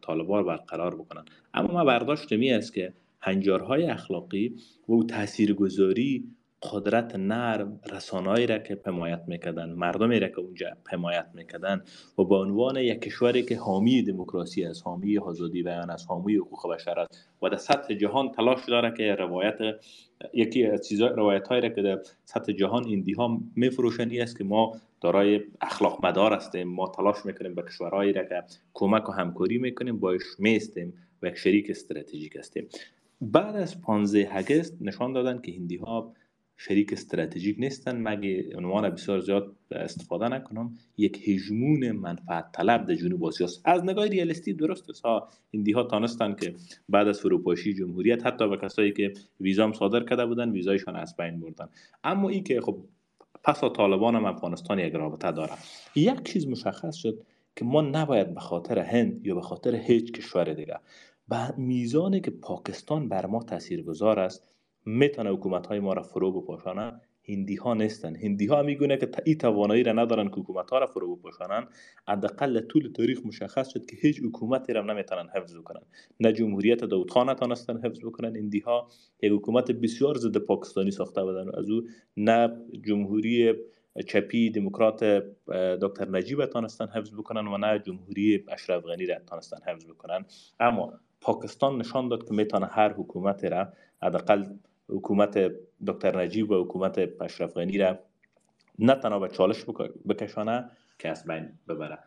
طالبان برقرار بکنن اما ما برداشت می است که هنجارهای اخلاقی و تاثیرگذاری قدرت نرم رسانه‌ای را که پمایت می‌کردن مردمی را که اونجا پمایت می‌کردن و به عنوان یک کشوری که حامی دموکراسی است حامی آزادی بیان است حامی حقوق بشر است و در سطح جهان تلاش داره که روایت یکی از چیزا روایت هایی را که در سطح جهان ایندی ها میفروشن است که ما دارای اخلاق مدار هستیم. ما تلاش می‌کنیم به کشورهایی را که کمک و همکاری می‌کنیم باش میستیم و یک شریک استراتژیک هستیم. بعد از 15 اگست نشان دادن که هندی ها شریک استراتژیک نیستن. مگه عنوان بسیار زیاد استفاده نکنم یک هژمون منفعت طلب در جنوب آسیا از نگاه ریالیستی درست است. ها هندی ها تانستن که بعد از فروپاشی جمهوریت حتی به کسایی که ویزام صادر کرده بودن ویزایشان از بین بردن. اما این که خب پس طالبان هم افغانستان یک رابطه داره. یک چیز مشخص شد که ما نباید به خاطر هند یا به خاطر هیچ کشور دیگه به میزانی که پاکستان بر ما تاثیرگذار است می‌تونه حکومت های ما را فرو بپاشانه هندی ها نیستن. هندی ها میگونه که این توانایی را ندارن که حکومت ها را فرو بپاشانن حداقل طول تاریخ مشخص شد که هیچ حکومتی را نمی‌تونن حفظ بکنن. نه جمهوریت داود خان نتونستن حفظ بکنن هندی ها یک حکومت بسیار ضد پاکستانی ساخته بودن از او. نه جمهوری چپی دموکرات دکتر نجیب تانستن حفظ بکنن و نه جمهوری اشرف غنی را تانستن حفظ بکنن. اما پاکستان نشان داد که می‌تونه هر حکومت را حداقل حکومت دکتر نجیب و حکومت اشرف غنی را نه تنها به چالش بکشانه که از بین ببره.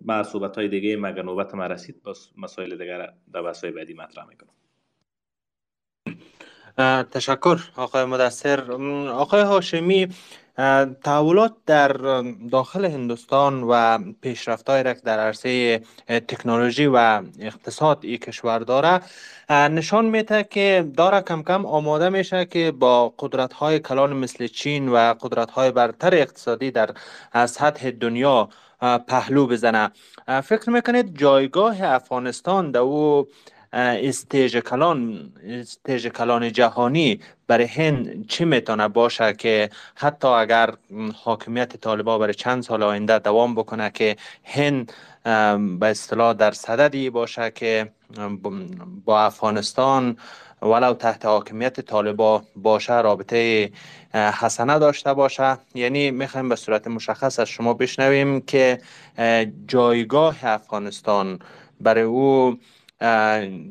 ما صحبت های دیگه مگر نوبت ما رسید؟ باز مسائل دیگر در بحث بعدی مطرح می‌کنم. تشکر آقای مدثر. آقای هاشمی تحولات در داخل هندوستان و پیشرفت های در عرصه تکنولوژی و اقتصاد این کشور داره نشان میده که داره کم کم آماده میشه که با قدرت های کلان مثل چین و قدرت های برتر اقتصادی در سطح دنیا پهلو بزنه. فکر می‌کنید جایگاه افغانستان در او stage کلان stage کلان جهانی برای هند چی می‌تونه باشه که حتی اگر حاکمیت طالبا برای چند سال آینده دوام بکنه که هند به اصطلاح در صددی باشه که با افغانستان ولو تحت حاکمیت طالبا باشه رابطه حسنه داشته باشه. یعنی می‌خوایم به صورت مشخص از شما بشنویم که جایگاه افغانستان برای او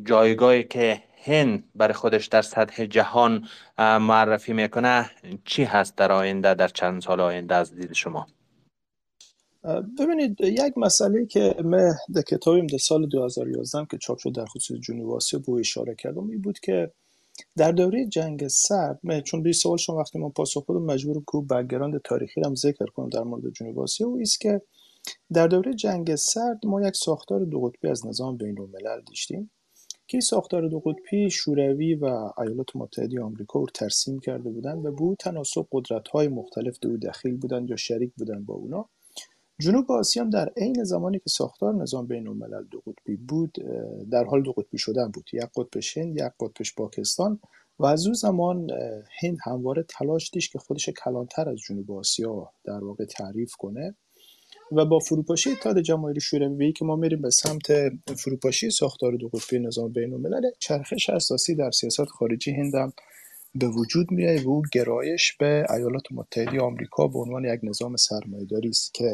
جایگاهی که هند برای خودش در سطح جهان معرفی می‌کنه چی هست در آینده در چند سال آینده از دید شما؟ ببینید یک مسئله که من در کتابیم در سال 2011 که چاپ شد در خصوص جنوب آسیا به اشاره کردم این بود که در دوره جنگ سرد چون به سوال شما وقتی من پاسخ بدم مجبور که background تاریخی هم ذکر کنم در مورد جنوب آسیا و است که در دوره جنگ سرد ما یک ساختار دو قطبی از نظام بین الملل داشتیم که ساختار دو قطبی شوروی و ایالات متحده آمریکا رو ترسیم کرده بودند و به او تناسب قدرت های مختلف دو دخیل بودند یا شریک بودند با اونا. جنوب آسیا در عین زمانی که ساختار نظام بین الملل دو قطبی بود در حال دو قطبی شدن بود. یک قطبش هند یک قطبش پاکستان و از اون زمان هند همواره تلاش داشت که خودش کلانتر از جنوب آسیا در واقع تعریف کنه. و با فروپاشی اتحاد جماهیر شوروی که ما میریم به سمت فروپاشی ساختار دو قطبی نظام بین الملل چرخش اساسی در سیاست خارجی هند هم به وجود میاد و او گرایش به ایالات متحده آمریکا به عنوان یک نظام سرمایه‌داری است که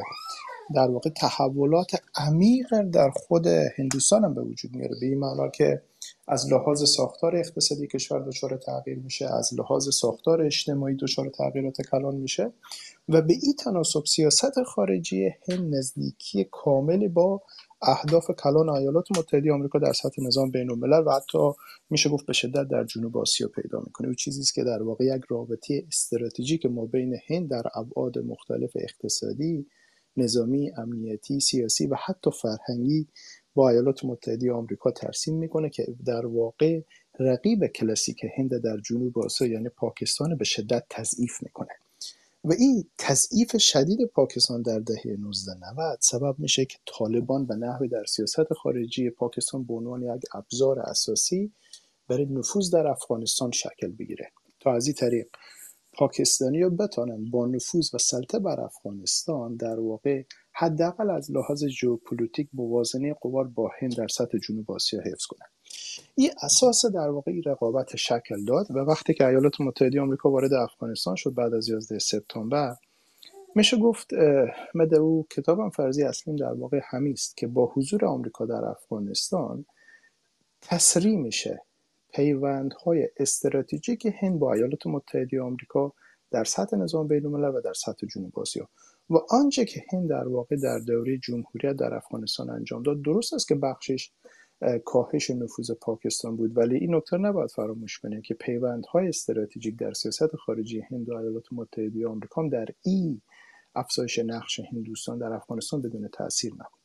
در واقع تحولات عمیق در خود هندوستان هم به وجود میاره به این معنا که از لحاظ ساختار اقتصادی کشور دچار تغییر میشه از لحاظ ساختار اجتماعی دچار تغییرات کلان میشه و به این تناسب سیاست خارجی هند نزدیکی کاملی با اهداف کلان ایالات متحده آمریکا در سطح نظام بین الملل و حتی میشه گفت به شدت در جنوب آسیا پیدا می‌کنه. او چیزی است که در واقع یک رابطه استراتژیک ما بین هند در ابعاد مختلف اقتصادی نظامی امنیتی سیاسی و حتی فرهنگی با ایالات متحده آمریکا ترسیم می‌کنه که در واقع رقیب کلاسیک هند در جنوب آسیا یعنی پاکستان به شدت تضعیف می‌کنه. و این تضعیف شدید پاکستان در دهه 1990 سبب میشه که طالبان به نحوی در سیاست خارجی پاکستان به عنوان یک ابزار اساسی برای نفوذ در افغانستان شکل بگیره. تا از این طریق پاکستانی ها بتانند با نفوذ و سلطه بر افغانستان در واقع حداقل از لحاظ ژئوپلیتیک موازنه قوا با هند در سطح جنوب آسیا حفظ کنند. این اساس در واقع رقابت شکل داد و وقتی که ایالات متحده آمریکا وارد افغانستان شد بعد از 11 سپتامبر میشه گفت او کتابم فرضی اصلیم در واقع همیست که با حضور آمریکا در افغانستان تسریع میشه پیوندهای استراتژیک هند با ایالات متحده آمریکا در سطح نظام بین و در سطح جنوب آسیا. و آنچه که هند در واقع در دوره جمهوریت در افغانستان انجام داد درست است که بخشش کاهش نفوذ پاکستان بود ولی این نکته نباید فراموش کنیم که پیوندهای استراتژیک در سیاست خارجی هند و ایالات متحده آمریکا در این افزایش نقش هندوستان در افغانستان بدون تاثیر نبود.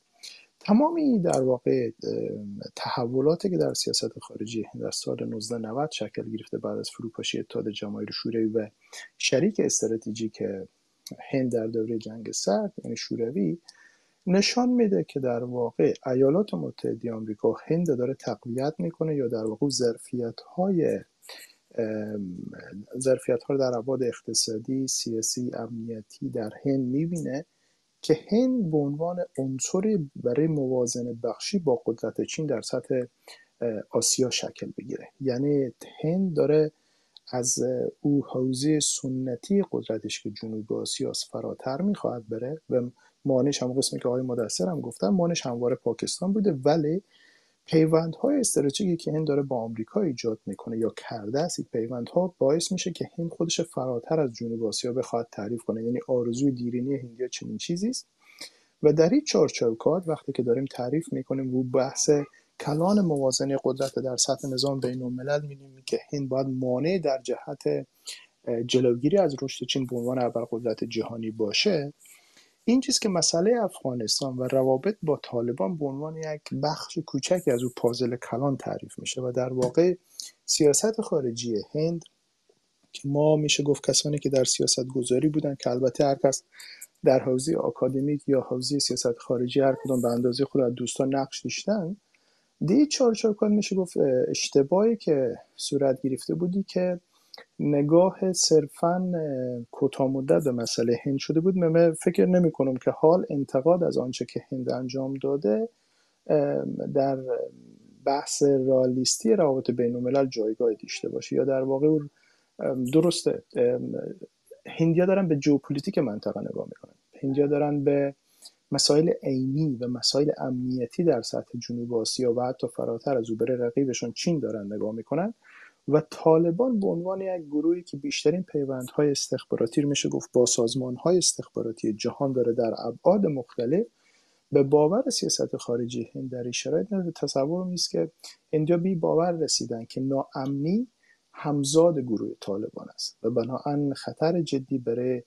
تمامی در واقع تحولاتی که در سیاست خارجی هند در سال 1990 شکل گرفته بعد از فروپاشی اتحاد جماهیر شوروی و شریک استراتژیک هند در دوره جنگ سرد یعنی شوروی نشان میده که در واقع ایالات متحده آمریکا هند داره تقویت می‌کنه یا در واقع ظرفیت های ظرفیت ها در ابعاد اقتصادی سیاسی امنیتی در هند می‌بینه که هند به عنوان عنصری برای موازنه بخشی با قدرت چین در سطح آسیا شکل بگیره. یعنی هند داره از او حوزه سنتی قدرتش که جنوب آسیا فراتر می‌خواهد بره و مانش هم قسمی که آقای مدثر هم گفتن مانش همواره پاکستان بوده ولی پیوندهای استراتژیکی که هند داره با آمریکا ایجاد می‌کنه یا کرده است این پیوندها باعث میشه که هند خودش فراتر از جنوب آسیا بخواد تعریف کنه. یعنی آرزوی دیرینی هندیا چنین چیزی است. و در این چارچوکات وقتی که داریم تعریف می‌کنیم رو بحث کلان موازنه قدرت در سطح نظام بین الملل می‌بینیم که هند باید مانع در جهت جلوگیری از رشد چین به عنوان ابرقدرت جهانی باشه. این چیز که مسئله افغانستان و روابط با طالبان به عنوان یک بخش کوچکی از او پازل کلان تعریف میشه و در واقع سیاست خارجی هند که ما میشه گفت کسانی که در سیاست گذاری بودن که البته هر کس در حوزه آکادمیک یا حوزه سیاست خارجی هر کدام به اندازه خود از دوستان نقش داشتن دی چارچوکان میشه گفت اشتباهی که صورت گرفته بودی که نگاه صرفا کوتاه مدت به مسئله هند شده بود. من فکر نمی کنم که حال انتقاد از آنچه که هند انجام داده در بحث رالیستی روابط بین الملل جایگاهی داشته باشه یا در واقع درسته هندیا دارن به ژئوپلیتیک منطقه نگاه می‌کنن. هندیا دارن به مسائل عینی و مسائل امنیتی در سطح جنوب آسیا و حتی فراتر از او بره رقیبشون چین دارن نگاه می‌کنن و طالبان به عنوان یک گروهی که بیشترین پیوندهای استخباراتی رو میشه گفت با سازمانهای استخباراتی جهان داره در ابعاد مختلف به باور سیاست خارجی هند در این شرایط تصور نیست که اینجا بی باور رسیدن که ناامنی همزاد گروه طالبان است و بنابراین خطر جدی برای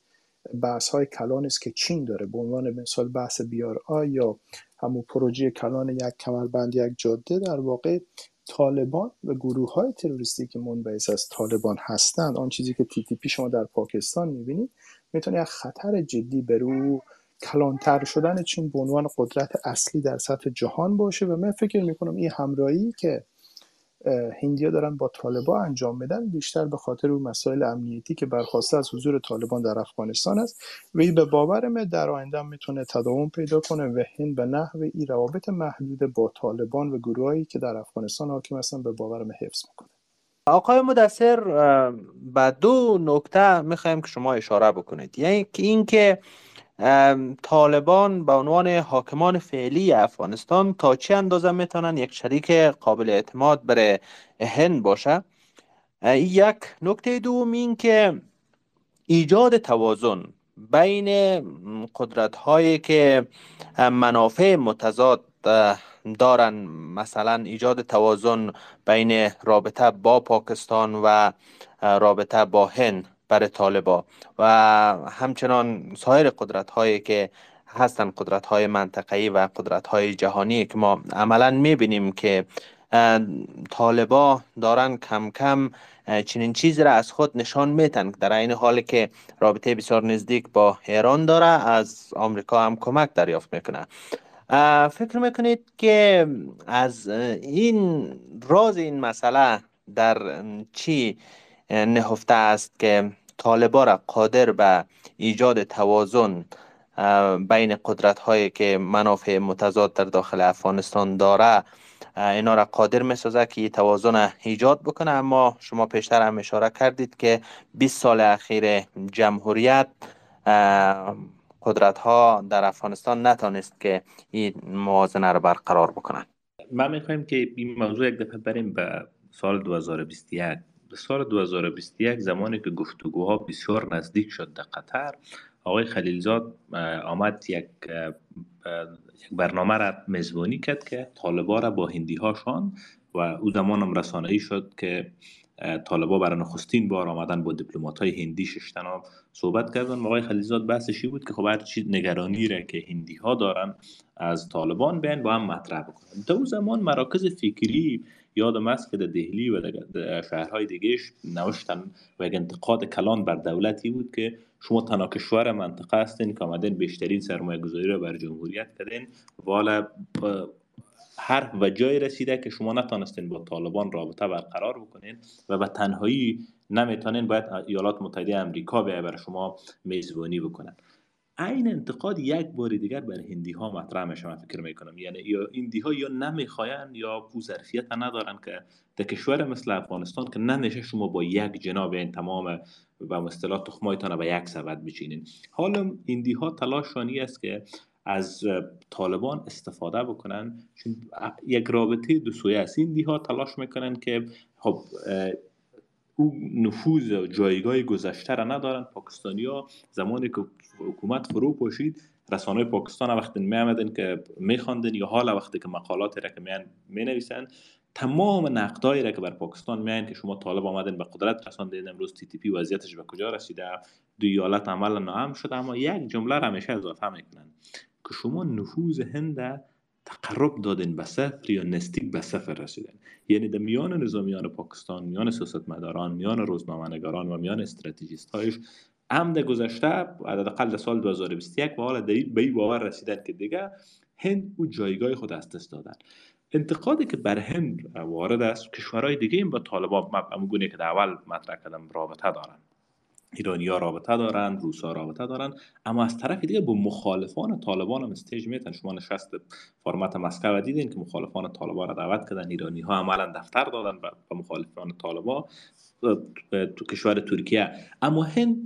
بحث های کلان است که چین داره. به عنوان مثال بحث بیار آی یا همون پروژه کلان یک کمربند یک جاده در واقع طالبان و گروه های تروریستی که منبعث از طالبان هستند آن چیزی که تی تی پی شما در پاکستان می‌بینید می‌تونه یک خطر جدی به رو کلانتر شدن چین به عنوان قدرت اصلی در سطح جهان باشه. و من فکر می‌کنم این همراهی که هندیا دارن با طالبا انجام میدن بیشتر به خاطر اون مسائل امنیتی که برخواسته از حضور طالبان در افغانستان است. و به باور من در آینده می‌تونه تداوم پیدا کنه و هند به نحو این روابط محدود با طالبان و گروهایی که در افغانستان حاکم هستن به باور من حفظ می‌کنه. آقای مدثر به دو نکته می‌خوایم که شما اشاره بکنید. یعنی اینکه طالبان به عنوان حاکمان فعلی افغانستان تا چه اندازه می‌تونن یک شریک قابل اعتماد برای هند باشه؟ یک نکته دوم این که ایجاد توازن بین قدرت هایی که منافع متضاد دارن. مثلا ایجاد توازن بین رابطه با پاکستان و رابطه با هند. برای طالبا. و همچنان سایر قدرت هایی که هستند قدرت های منطقه‌ای و قدرت های جهانی که ما عملا می‌بینیم که طالبا دارن کم کم چنین چیزی را از خود نشان میتن در این حالی که رابطه بسیار نزدیک با ایران داره از آمریکا هم کمک دریافت می‌کنه. فکر می‌کنید که از این راز این مسئله در چی نهفته است که طالبا را قادر به ایجاد توازن بین قدرت هایی که منافع متضاد در داخل افغانستان داره اینا را قادر می سازه که این توازن ایجاد بکنه. اما شما پیشتر هم اشاره کردید که 20 سال اخیر جمهوریت قدرت ها در افغانستان نتانست که این موازنه را برقرار بکنن ما می‌خوایم که این موضوع یک دفعه بریم به سال 2021 سال 2021 زمانی که گفتگوها بسیار نزدیک شد در قطر آقای خلیلزاد آمد یک برنامه را میزبانی کرد که طالبا را با هندی هاشان و او زمان هم رسانه‌ای شد که طالبا برای نخستین بار آمدن با دیپلمات های هندی ششتنا صحبت کردن آقای خلیلزاد بحثشی بود که خب هر چیز نگرانی را که هندی ها دارن از طالبان بین با هم مطرح بکنن. دو زمان مراکز فکری که در دهلی و در شهرهای دیگهش نوشتن و یک انتقاد کلان بر دولتی بود که شما تنها کشور منطقه هستین که آمدین بیشترین سرمایه گذاری رو بر جمهوریت کردین والا هر و جای رسیده که شما نتانستین با طالبان رابطه برقرار بکنین و به تنهایی نمی‌تونین باید ایالات متحده امریکا به برای شما میزبانی بکنن. این انتقاد یک بار دیگر بر هندی ها مطرح میشه من فکر می‌کنم. یعنی یا هندی ها یا نمی‌خواین یا او ظرفیت ندارن که در کشور مثل افغانستان که نمیشه شما با یک جناب این تمام و اصطلاح تخمایتان به یک سبد بچینین. حالا هندی ها تلاشانی است که از طالبان استفاده بکنن. چون یک رابطه دو سویه است. هندی ها تلاش می‌کنن که خب او نفوذ جایگاه گذشته را ندارن. پاکستانی زمانی که حکومت فرو پاشید رسانه پاکستان وقتی می آمدن که می خواندن یا حالا وقتی که مقالات را که می نویسن تمام نقدایی را که بر پاکستان میان که شما طالب آمدن به قدرت رساندین امروز تی تی پی وضعیتش به کجا رسیده دو ایالت عمل ناام شده اما یک جمله را همیشه اضافه می‌کنن که شما نفوذ هند تقرب دادن به صفر یا نستیک به صفر رسیدن. یعنی در میان نظامیان پاکستان میان سیاستمداران میان روزنامه‌نگاران و میان استراتژیست هایش عمد گذشته حداقل سال 2021 و حالا به این باور رسیدن که دیگه هند او جایگاه خود از دست دادن. انتقادی که بر هند وارد است کشورهای دیگه این با طالبان گونه که در اول مطرح کردم رابطه دارن. ایرانی ها رابطه دارن روس ها رابطه دارن اما از طرف دیگه با مخالفان طالبان هم استیج میتن شما نشست فرمت مسکو دیدین که مخالفان طالبان را دعوت کردن. ایرانی ها عملا دفتر دادن به مخالفان طالبان. تو کشور ترکیه. اما هند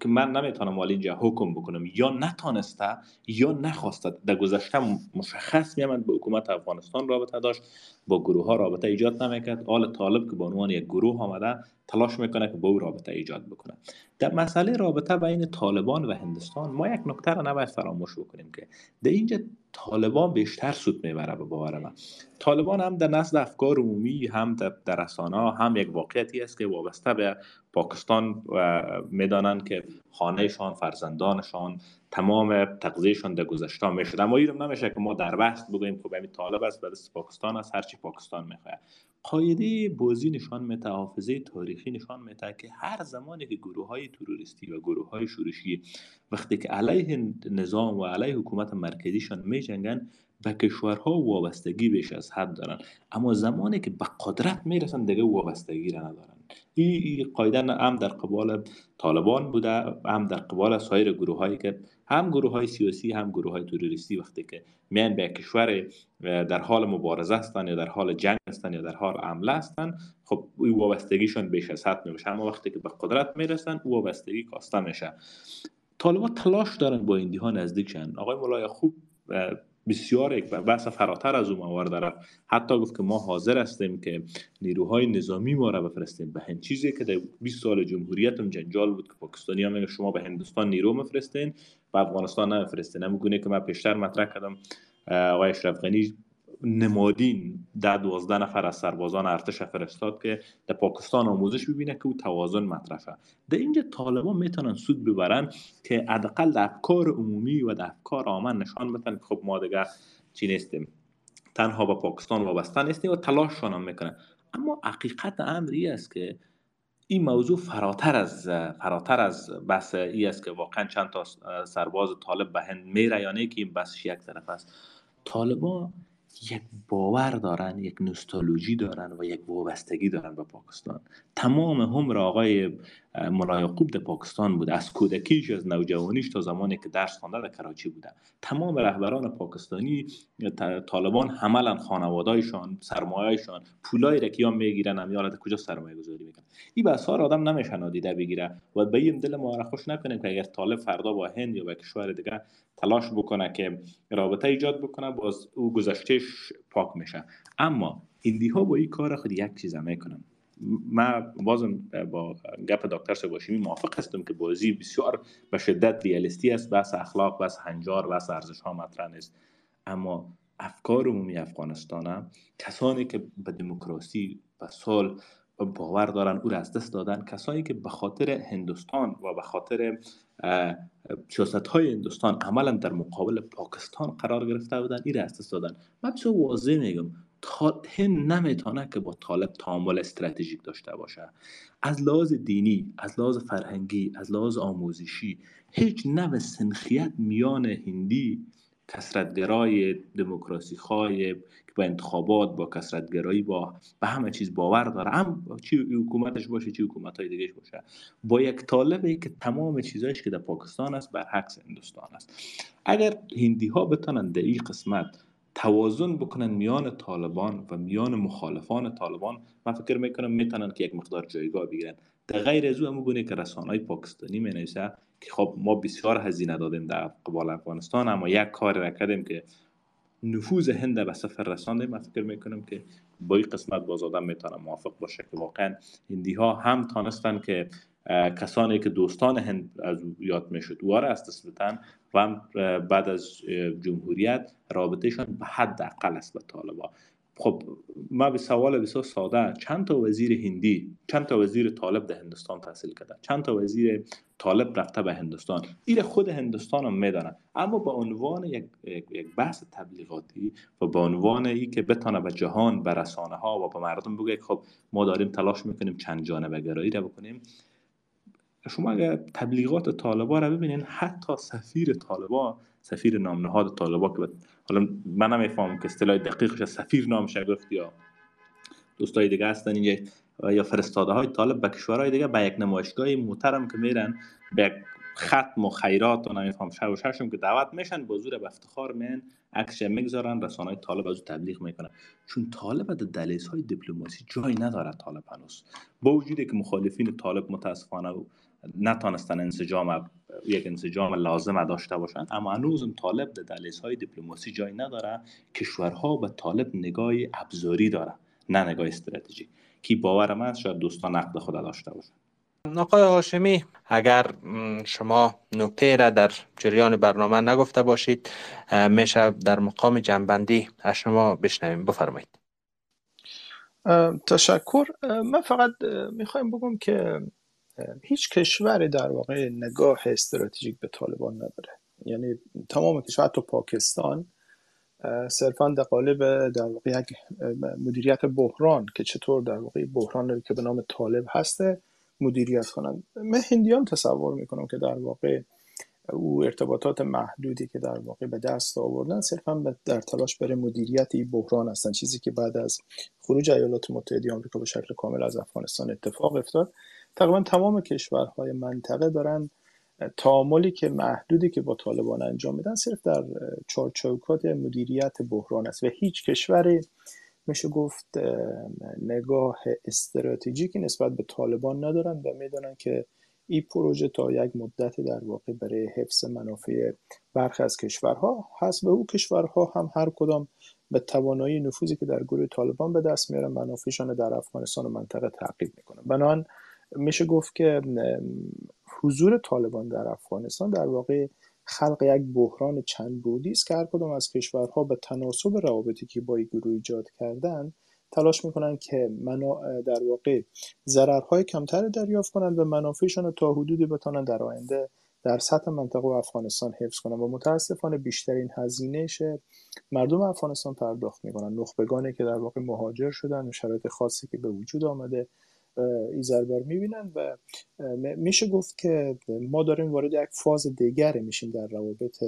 که من نمی‌تونم والی اینجا حکم بکنم یا نتانسته یا نخواسته. در گذشته مشخص میامد به حکومت افغانستان رابطه داشت با گروه ها رابطه ایجاد نمی‌کرد. آل طالب که به عنوان یک گروه آمده تلاش می‌کنه که با او رابطه ایجاد بکنه. در مسئله رابطه بین طالبان و هندوستان ما یک نکته را نباید فراموش بکنیم که در اینجا طالبان بیشتر سود می‌بره به باور من. طالبان هم در نزد افکار عمومی هم در رسانه هم یک واقعیتی است که وابسته به پاکستان می‌دانند که خانهشان فرزندانشان تمام تغذیهشان در گذشته می‌شد. اما اینم نمیشه که ما در بست بگوییم که همین طالب است بعد پاکستان است هرچی پاکستان می‌خواد. قاعده بازی نشان میده حافظه تاریخی نشان میده که هر زمانی که گروه های تروریستی و گروه های شورشی وقتی که علیه نظام و علیه حکومت مرکزیشان میجنگن به کشورها وابستگی بیش از حد دارن. اما زمانی که به قدرت می‌رسن دیگه وابستگی را ندارن. این قاعده هم در قبال طالبان بوده هم در قبال سایر گروه هایی که هم گروه های سیاسی هم گروه های تروریستی وقتی که میان به کشور در حال مبارزه هستن یا در حال جنگ هستن یا در حال عمله هستن خب او وابستگیشون بیش از حد میشه اما وقتی که به قدرت می‌رسن او وابستگی کاسته میشه. طالبان تلاش دارن با ایندی ها نزدیک شن. آقای مولای خوب بسیار یک بحث فراتر از او موارد داره. حتی گفت که ما حاضر هستیم که نیروهای نظامی ما را بفرستیم. به هند چیزی که در 20 سال جمهوریت هم جنجال بود که پاکستانی هم شما به هندوستان نیرو مفرستین و افغانستان نمیفرستین همون گونه که من پیشتر مطرح کردم آقای اشرف غنی نمادین ده دوازده نفر از سربازان ارتش فرستاد که در پاکستان آموزش ببینه که او توازن مطرفه در اینجا طالبان می‌تونن سود ببرن که حداقل در افکار عمومی و در افکار آمن نشان بدن که خب ما دیگه چی نیستیم. تنها با پاکستان وابسته نیستیم و تلاششان هم می‌کنه اما حقیقت امری است که این موضوع فراتر از فراتر از بحث ای است که واقعا چند تا سرباز طالب به هند میره یا نه که این بس یک طرف است. طالبان یک باور دارن یک نوستالژی دارن و یک وابستگی دارن به پاکستان. تمام هم آقای ملایقوب در پاکستان بوده از کودکیش از نوجوانیش تا زمانی که درس خوانده در کراچی بوده. تمام رهبران پاکستانی طالبان حملا خانوادهایشان سرمایهشان پولای را که یا می‌گیرن هم یا کجا سرمایه گذاری می‌کنن. این بس آدم نمیشه نادیده بگیره و به این دل ما خوش نکنیم که اگر طالب فردا با هند یا با کشور دیگه تلاش بکنه که رابطه ایجاد بکنه باز او گذشتهش پاک میشه. اما هندی ها با این کار خود یک چیز می‌کنن ما بازم با گپ دکتر سباشیمی موافق هستم که بازی بسیار به شدت ریالیستی است بس اخلاق بس هنجار بس ارزش ها مطرح نیست. اما افکار عمومی افغانستان کسانی که به دموکراسی و سال باور دارن او را از دست دادن کسانی که به خاطر هندوستان و به خاطر سیاست های هندوستان عملا در مقابل پاکستان قرار گرفته بودن این را از دست دادن. من بسیار واضح میگم هند نمی‌تونه که با طالب تعامل استراتژیک داشته باشه. از لحاظ دینی از لحاظ فرهنگی از لحاظ آموزشی هیچ نوع سنخیت میان هندی کسرتگرای دموکراسی خواهی که با انتخابات با کسرتگرایی با به همه چیز باور داره. هم چی حکومتش باشه چی حکومت های دیگهش باشه. با یک طالبه که تمام چیزایش که در پاکستان است برعکس هندوستان است. اگر هندی ها بتونن در این قسمت توازن بکنن میان طالبان و میان مخالفان طالبان. من فکر می‌کنم می‌تونن که یک مقدار جایگاه بگیرن. در غیر از او گونه که رسانه پاکستانی می نویسه که خب ما بسیار هزینه دادیم در قبال افغانستان اما یک کار را کردیم که نفوذ هند به سفر رسانده من فکر می‌کنم که با این قسمت باز آدم می‌تونه موافق باشه که واقعا هندی ها هم تانستن که کسانی که دوستان هند از یاد می‌شد. واره از دست و بعد از جمهوریت رابطهشان به حد اقل است به طالبا خب ما به سوال بسیار ساده چند تا وزیر هندی چند تا وزیر طالب در هندوستان تحصیل کرده چند تا وزیر طالب رفته به هندوستان؟ این خود هندوستان هم میدانه اما به عنوان یک, یک بحث تبلیغاتی و به عنوان ای که بتانه به جهان به رسانه ها و به مردم بگه خب ما داریم تلاش می‌کنیم چند جانبه گرایی را بکنیم. شما اگر تبلیغات طالبا رو ببینین حتی سفیر طالبا سفیر نام نهاد طالبا که حالا من نمی‌فهمم که اصطلاح دقیقش سفیر نامش گفت یا دوستای دیگه هستن اینجا یا فرستاده های طالب به کشورهای دیگه به یک نمایشگاه محترم که میرن به ختم و خیرات و نمیفهم شب و که دعوت میشن با زور به افتخار من عکس می‌گذارن رسانه طالب از تبلیغ می‌کنن. چون طالب در دلیس های دیپلماسی جای نداره طالب هنوز. با وجودی که مخالفین طالب متاسفانه نتانستن انسجام یک انسجام لازم داشته باشند اما هنوزم طالب در دلیس های دیپلماسی جای نداره کشورها به طالب نگاه ابزاری داره نه نگاه استراتژی کی باور من شاید دوستان نقد خود داشته باشند آقای هاشمی اگر شما نکته را در جریان برنامه نگفته باشید میشه در مقام جنبندی از شما بشنویم. بفرمایید. تشکر. من فقط می‌خوایم بگم که هیچ کشوری در واقع نگاه استراتژیک به طالبان نداره. یعنی تمام کشور تو پاکستان صرفا در قالب در واقع یک مدیریت بحران که چطور در واقع بحران که به نام طالب هسته مدیریت کنند من هندیان تصور می‌کنم که در واقع او ارتباطات محدودی که در واقع به دست آوردن صرفا در تلاش برای مدیریت این بحران هستن. چیزی که بعد از خروج ایالات متحده آمریکا به شکل کامل از افغانستان اتفاق افتاد. تقریبا تمام کشورهای منطقه دارن تعاملی که محدودی که با طالبان انجام میدن صرف در چارچوکات مدیریت بحران است. و هیچ کشوری میشه گفت نگاه استراتژیکی نسبت به طالبان ندارن و می‌دونن که این پروژه تا یک مدت در واقع برای حفظ منافع برخی از کشورها هست و او کشورها هم هر کدام به توانایی نفوذی که در گروه طالبان به دست میارن منافعشان در افغانستان و منطقه تعقیب می‌کنن. بنابراین میشه گفت که حضور طالبان در افغانستان در واقع خلق یک بحران چند بودی است که هر کدام از کشورها به تناسب روابطی که با این گروه ایجاد کردن تلاش می‌کنن که منا... در واقع ضررهای کمتر دریافت کنند و منافعشان تا حدودی بتانند در آینده در سطح منطقه و افغانستان حفظ کنند و متاسفانه بیشترین هزینهش مردم افغانستان پرداخت می‌کنن. نخبگانی که در واقع مهاجر شدن و شرایط خاصی که به وجود آمده ای ضربه می‌بینن و میشه گفت که ما داریم وارد یک فاز دیگر میشیم در روابط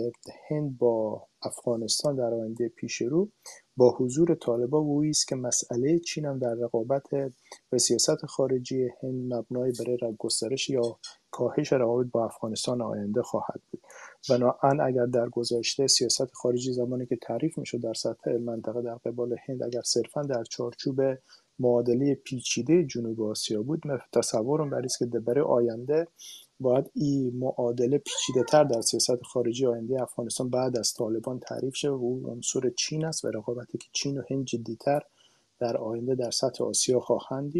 هند با افغانستان در آینده پیش رو. با حضور طالبا و است که مسئله چین هم در رقابت به سیاست خارجی هند مبنای برای گسترش یا کاهش روابط با افغانستان آینده خواهد بود. بنابراین اگر در گذشته سیاست خارجی زمانی که تعریف می‌شد در سطح منطقه در قبال هند اگر صرفا در چارچوب معادله پیچیده جنوب آسیا بود. تصورم بر که برای آینده باید این معادله پیچیده تر در سیاست خارجی آینده افغانستان بعد از طالبان تعریف شه و اون عنصر چین است و رقابتی که چین و هند جدیتر در آینده در سطح آسیا خواهند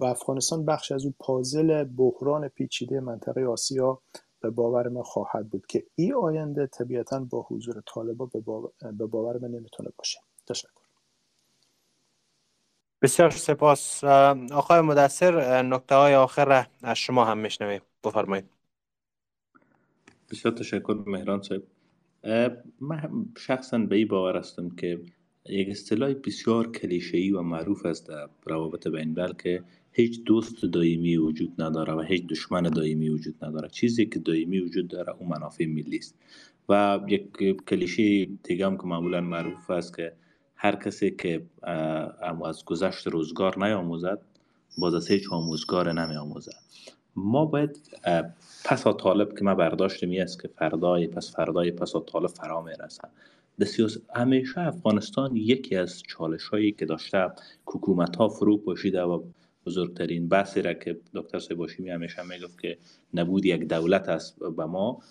و افغانستان بخش از اون پازل بحران پیچیده منطقه آسیا به باور من خواهد بود که این آینده طبیعتا با حضور طالبان به باور من نمی‌تونه باشه. تشکر. بسیار سپاس. آقای مدثر نکته های آخر از شما هم میشنویم. بفرمایید. بسیار تشکر مهران صاحب. من شخصا به این باور هستم که یک اصطلاح بسیار کلیشه‌ای و معروف است در روابط بین که هیچ دوست دائمی وجود نداره و هیچ دشمن دائمی وجود نداره. چیزی که دائمی وجود داره اون منافع ملی است. و یک کلیشه دیگه هم که معمولا معروف است که هر کسی که از گذشت روزگار نیاموزد باز از هیچ آموزگار نمیآموزد ما باید پس طالب که ما برداشت است که فردای پس فردای پس طالب فرا می‌رسن همیشه افغانستان یکی از چالش هایی که داشته حکومت ها فرو پاشیده و بزرگترین بحثی را که دکتر سباشیمی همیشه می‌گفت که نبود یک دولت است به ما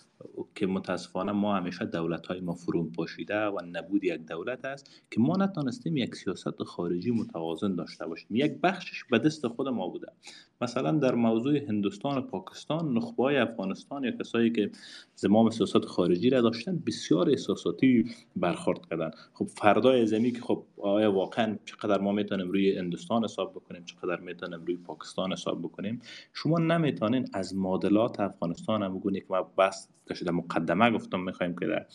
که متاسفانه ما همیشه دولت های ما فرون پاشیده و نبود یک دولت است که ما نتانستیم یک سیاست خارجی متوازن داشته باشیم. یک بخشش به دست خود ما بوده. مثلا در موضوع هندوستان و پاکستان نخبای افغانستان یا کسایی که زمام سیاست خارجی را داشتن بسیار احساساتی برخورد کردن خب فردای زمین که خب آیا واقعا چقدر ما می‌تونیم روی هندوستان حساب بکنیم چقدر می‌تونیم روی پاکستان حساب بکنیم؟ شما نمی‌تونین از معادلات افغانستان هم که ما بس در مقدمه گفتم می‌خوایم که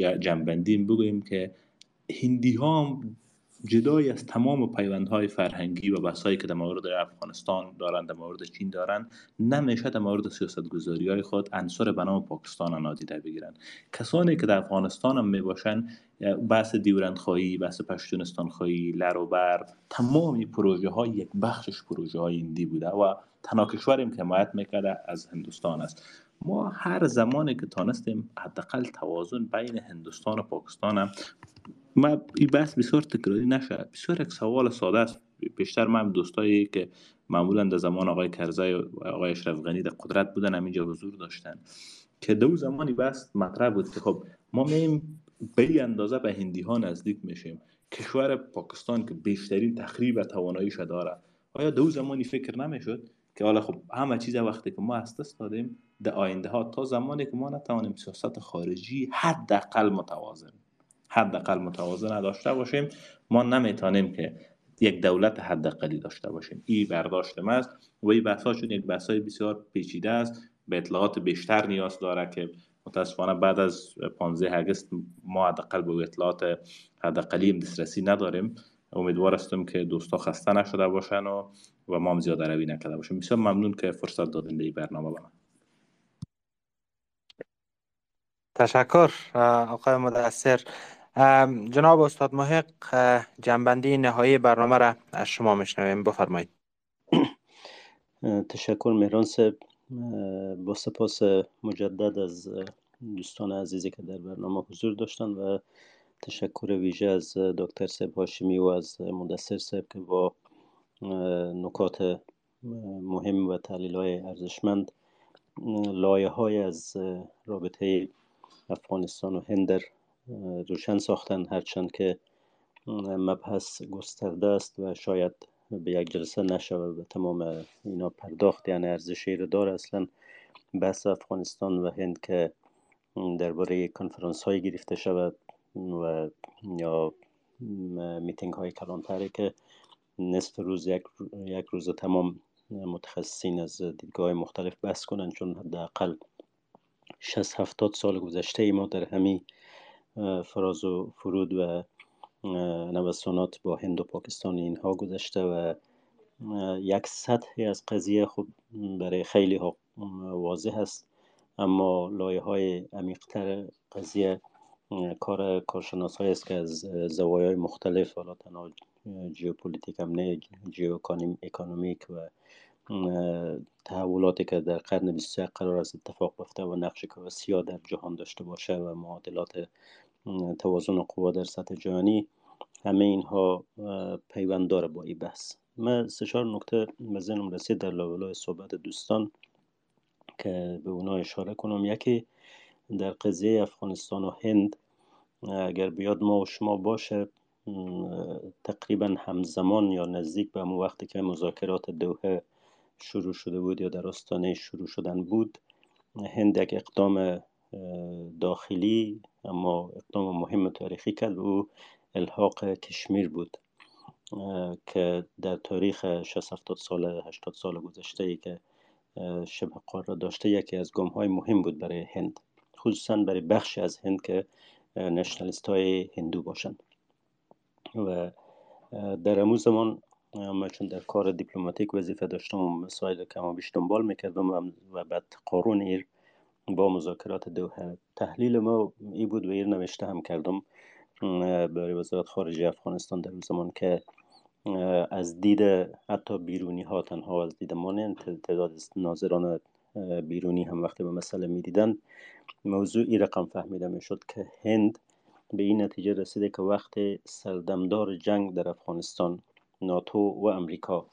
در جنبندیم بگوییم که هندی ها جدای از تمام پیوندهای فرهنگی و بحثایی که در مورد افغانستان دارند در مورد چین دارند نمیشه در مورد سیاست گذاری های خود انصار به نام پاکستان نادیده بگیرن. کسانی که در افغانستان هم می باشن بحث دیورند خواهی بحث پشتونستان خواهی لر و بر تمام پروژه های یک بخشش پروژه های ایندی بوده و تنها کشوریم که حمایت می‌کرده از هندوستان است. ما هر زمانی که تانستیم حداقل توازن بین هندوستان و پاکستان هم. ما این بحث بسیار تکراری نشه. بسیار یک سوال ساده است. بیشتر من دوستایی که معمولا در زمان آقای کرزی و آقای اشرف غنی در قدرت بودن همینجا حضور داشتن. که دو زمانی بحث مطرح بود که خب ما میم به این اندازه به هندی ها نزدیک میشیم. کشور پاکستان که بیشترین تخریب تواناییش داره. آیا دو زمانی فکر نمی‌شد؟ که حالا خب همه چیز وقتی که ما از دست دادیم در آینده ها تا زمانی که ما نتوانیم سیاست خارجی حداقل متوازن حداقل متوازن داشته باشیم ما نمی‌تونیم که یک دولت حداقلی داشته باشیم. این برداشت ما است و این بحث چون یک بحث بسیار پیچیده است به اطلاعات بیشتر نیاز داره که متاسفانه بعد از 15 اگست ما حداقل به اطلاعات حداقلی دسترسی نداریم. امیدوار هستم که دوستا خسته نشده باشن و و ما هم زیاد روی نکرده باشیم. بسیار ممنون که فرصت دادین به این برنامه به تشکر آقای مدثر. جناب استاد محق جنبندی نهایی برنامه را از شما میشنویم. بفرمایید. تشکر مهران صاحب. با سپاس مجدد از دوستان عزیزی که در برنامه حضور داشتن و تشکر ویژه از دکتر صاحب هاشمی و از مدثر صاحب که با نکات مهم و تحلیل های ارزشمند لایه های از رابطه افغانستان و هند روشن ساختن هرچند که مبحث گسترده است و شاید به یک جلسه نشود به تمام اینا پرداخت. یعنی ارزشی رو داره اصلا بحث افغانستان و هند که درباره کنفرانس های گرفته شود. و یا میتینگ های کلانتری که نصف روز یک, یک روز تمام متخصصین از دیدگاه مختلف بحث کنند چون حداقل 60 70 سال گذشته ما در همین فراز و فرود و نوسانات با هند و پاکستان اینها گذشته و یک سطحی از قضیه خود برای خیلی ها واضح است. اما لایه های عمیقتر قضیه کار کارشناس است که از زوایای مختلف حالا تنها جیوپولیتیک هم نه economic و تحولاتی که در قرن 21 قرار است اتفاق بیفته و نقش که در جهان داشته باشه و معادلات توازن قوا در سطح جهانی همه اینها پیوند داره با این بحث. من سه چهار نکته به ذهنم رسید در لابلای صحبت دوستان که به اونا اشاره کنم. یکی در قضیه افغانستان و هند اگر بیاد ما و شما باشه تقریبا همزمان یا نزدیک به همون وقتی که مذاکرات دوحه شروع شده بود یا در آستانه شروع شدن بود هند یک اقدام داخلی اما اقدام مهم تاریخی کرد او الحاق کشمیر بود که در تاریخ 60 70 سال 80 سال گذشته ای که شبه قاره داشته یکی از گام های مهم بود برای هند. خصوصا برای بخشی از هند که نشنالیست های هندو باشند و در امو زمان من چون در کار دیپلماتیک وظیفه داشتم و مسائل کما بیش دنبال می‌کردم و بعد قارون ایر با مذاکرات دوحه تحلیل ما ای بود و ایر نوشته هم کردم برای وزارت خارجه افغانستان در زمان که از دید حتی بیرونی ها تنها از دید ما تعداد ناظران بیرونی هم وقتی به مسئله می‌دیدن موضوع ای رقم فهمیده می‌شد که هند به این نتیجه رسیده که وقت سردمدار جنگ در افغانستان ناتو و امریکا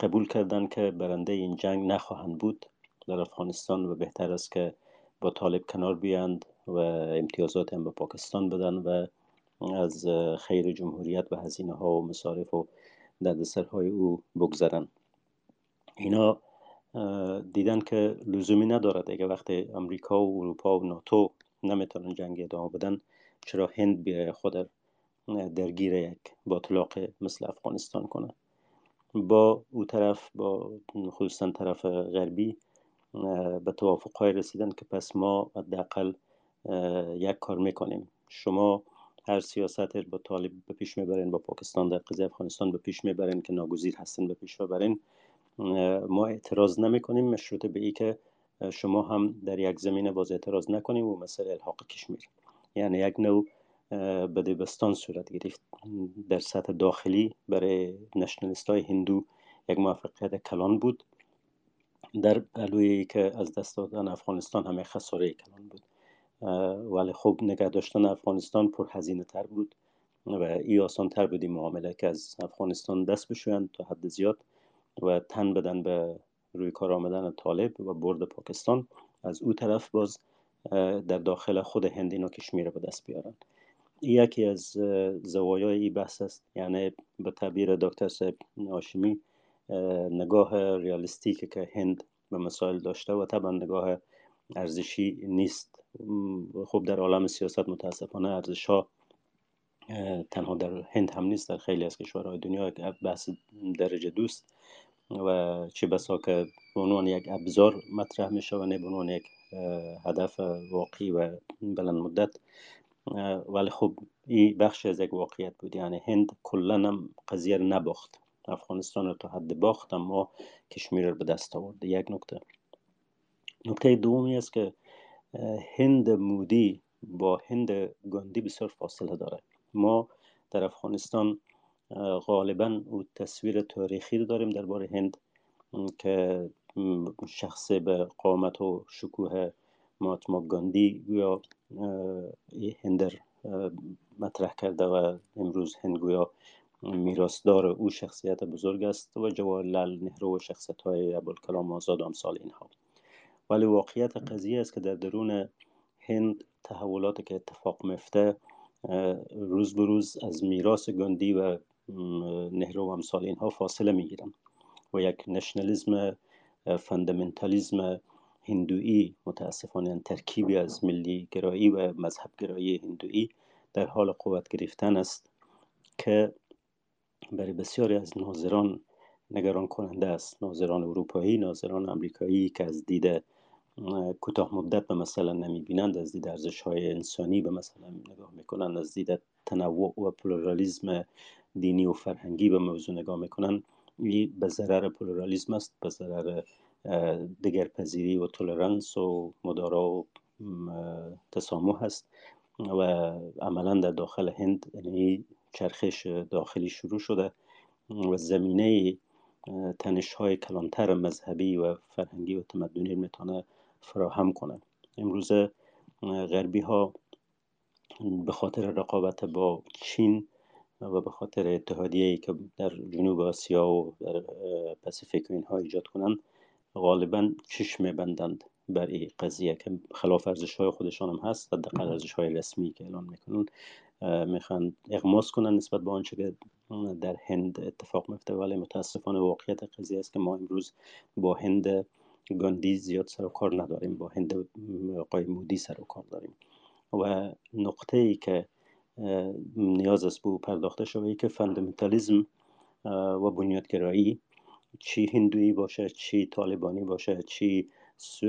قبول کردند که برنده این جنگ نخواهند بود در افغانستان و بهتر است که با طالب کنار بیاند و امتیازات هم به پاکستان بدن و از خیر جمهوریت و هزینه ها و مصارف و دردسرهای او بگذرن. اینا دیدن که لزومی ندارد. اگر وقتی امریکا و اروپا و ناتو نمی‌تونن جنگ ادامه بدن چرا هند بیای خود درگیر یک باطلاق مثل افغانستان کنه؟ با او طرف با خصوصا طرف غربی به توافق های رسیدن که پس ما حداقل یک کار می‌کنیم. شما هر سیاست با طالب به پیش می‌برین با پاکستان در قضیه افغانستان به پیش می‌برین که ناگزیر هستن به پیش ببرین. ما اعتراض نمی کنیم مشروط به ای که شما هم در یک زمینه باز اعتراض نکنیم و مثل الحاق کشمیر یعنی یک نوع بدبستان صورت گرفت. در سطح داخلی برای نشنلیست های هندو یک موفقیت کلان بود. در پلوی که از دست دادن افغانستان همه خساره کلان بود. ولی خب نگه داشتن افغانستان پر هزینه تر بود و ای آسان تر بودی معامله که از افغانستان دست بشویند تا حد زیاد. و تن بدن به روی کار آمدن طالب و برد پاکستان از او طرف باز در داخل خود هند اینا کشمیر به دست بیارن. یکی از زوایای این بحث است. یعنی به تعبیر دکتر صاحب هاشمی نگاه ریالیستیک که هند به مسائل داشته و طبعا نگاه ارزشی نیست. خب در عالم سیاست متاسفانه ارزش ها تنها در هند هم نیست در خیلی از کشورهای دنیا بحث درجه دوست. و چه بسا که به عنوان یک ابزار مطرح میشه و نه به عنوان یک هدف واقعی و بلند مدت. ولی خب این بخش از یک واقعیت بود. یعنی هند کلا هم قضیه نباخت. افغانستان رو تا حد باخت اما کشمیر رو به دست آورد. یک نکته. نکته دومی است که هند مودی با هند گاندی بسیار فاصله داره. ما در افغانستان غالبا او تصویر تاریخی رو داریم درباره هند. که شخص به قامت و شکوه ماتما گاندی یا هندر مطرح کرده و امروز هند گویا میراثدار او شخصیت بزرگ است و جواهرلال نهرو و شخصیت های ابوالکلام آزاد امثال اینها. ولی واقعیت قضیه است که در درون هند تحولاتی که اتفاق میفته روز به روز از میراث گاندی و نهرو و امثال اینها فاصله می‌گیرن و یک نشنالیزم فندامنتالیزم هندویی متاسفانه یعنی ترکیبی از ملی گرایی و مذهب گرایی هندویی در حال قوت گرفتن است که برای بسیاری از ناظران نگران کننده است. ناظران اروپایی ناظران امریکایی که از دید کوتاه مدت به مثلا نمی بینند از دید ارزش های انسانی به مثلا نگاه می‌کنند از دید تنوع و پلورالیزم دینی و فرهنگی به موضوع نگاه می‌کنن به ضرر پلورالیزم است به ضرر پذیری و تولرانس و مدارا و تسامح است و عملا در داخل هند یعنی چرخش داخلی شروع شده و زمینه تنش های کلانتر مذهبی و فرهنگی و تمدنی می‌تونه فراهم کنه. امروز غربی ها به خاطر رقابت با چین و به خاطر اتحادیه که در جنوب آسیا و در پاسیفیک اینها ایجاد کنند غالبا چشم بندند بر این قضیه که خلاف ارزش های خودشان هم هست حداقل ارزش های رسمی که اعلان می‌کنن می‌خوان اغماس کنن نسبت به آنچه که در هند اتفاق میفته ولی متاسفانه واقعیت قضیه است که ما امروز با هند گاندی زیاد سر و کار نداریم. با هند آقای مودی سر و کار داریم. و نقطه ای که نیاز است به پرداخته شده که فندامنتالیزم و بنیادگرایی. چی هندویی باشه چی طالبانی باشه چی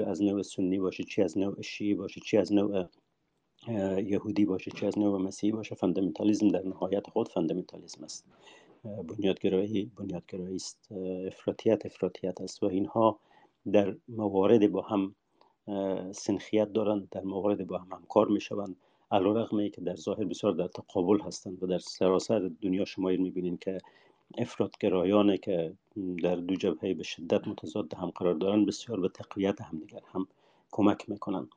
از نوع سنی باشه چی از نوع شیعی باشه چی از نوع یهودی باشه چی از نوع مسیحی باشه. فندامنتالیزم در نهایت خود فندامنتالیزم است. بنیادگرایی بنیادگرایی است. افراطیت افراطیت است. و اینها در موارد با هم سنخیت دارند در موارد با هم همکار می شوند علیرغم که در ظاهر بسیار در تقابل هستند و در سراسر دنیا شما می‌بینید که افرادگرایانه که در دو جبهه به شدت متضاد هم قرار دارن بسیار به تقویت همدیگر هم کمک می‌کنن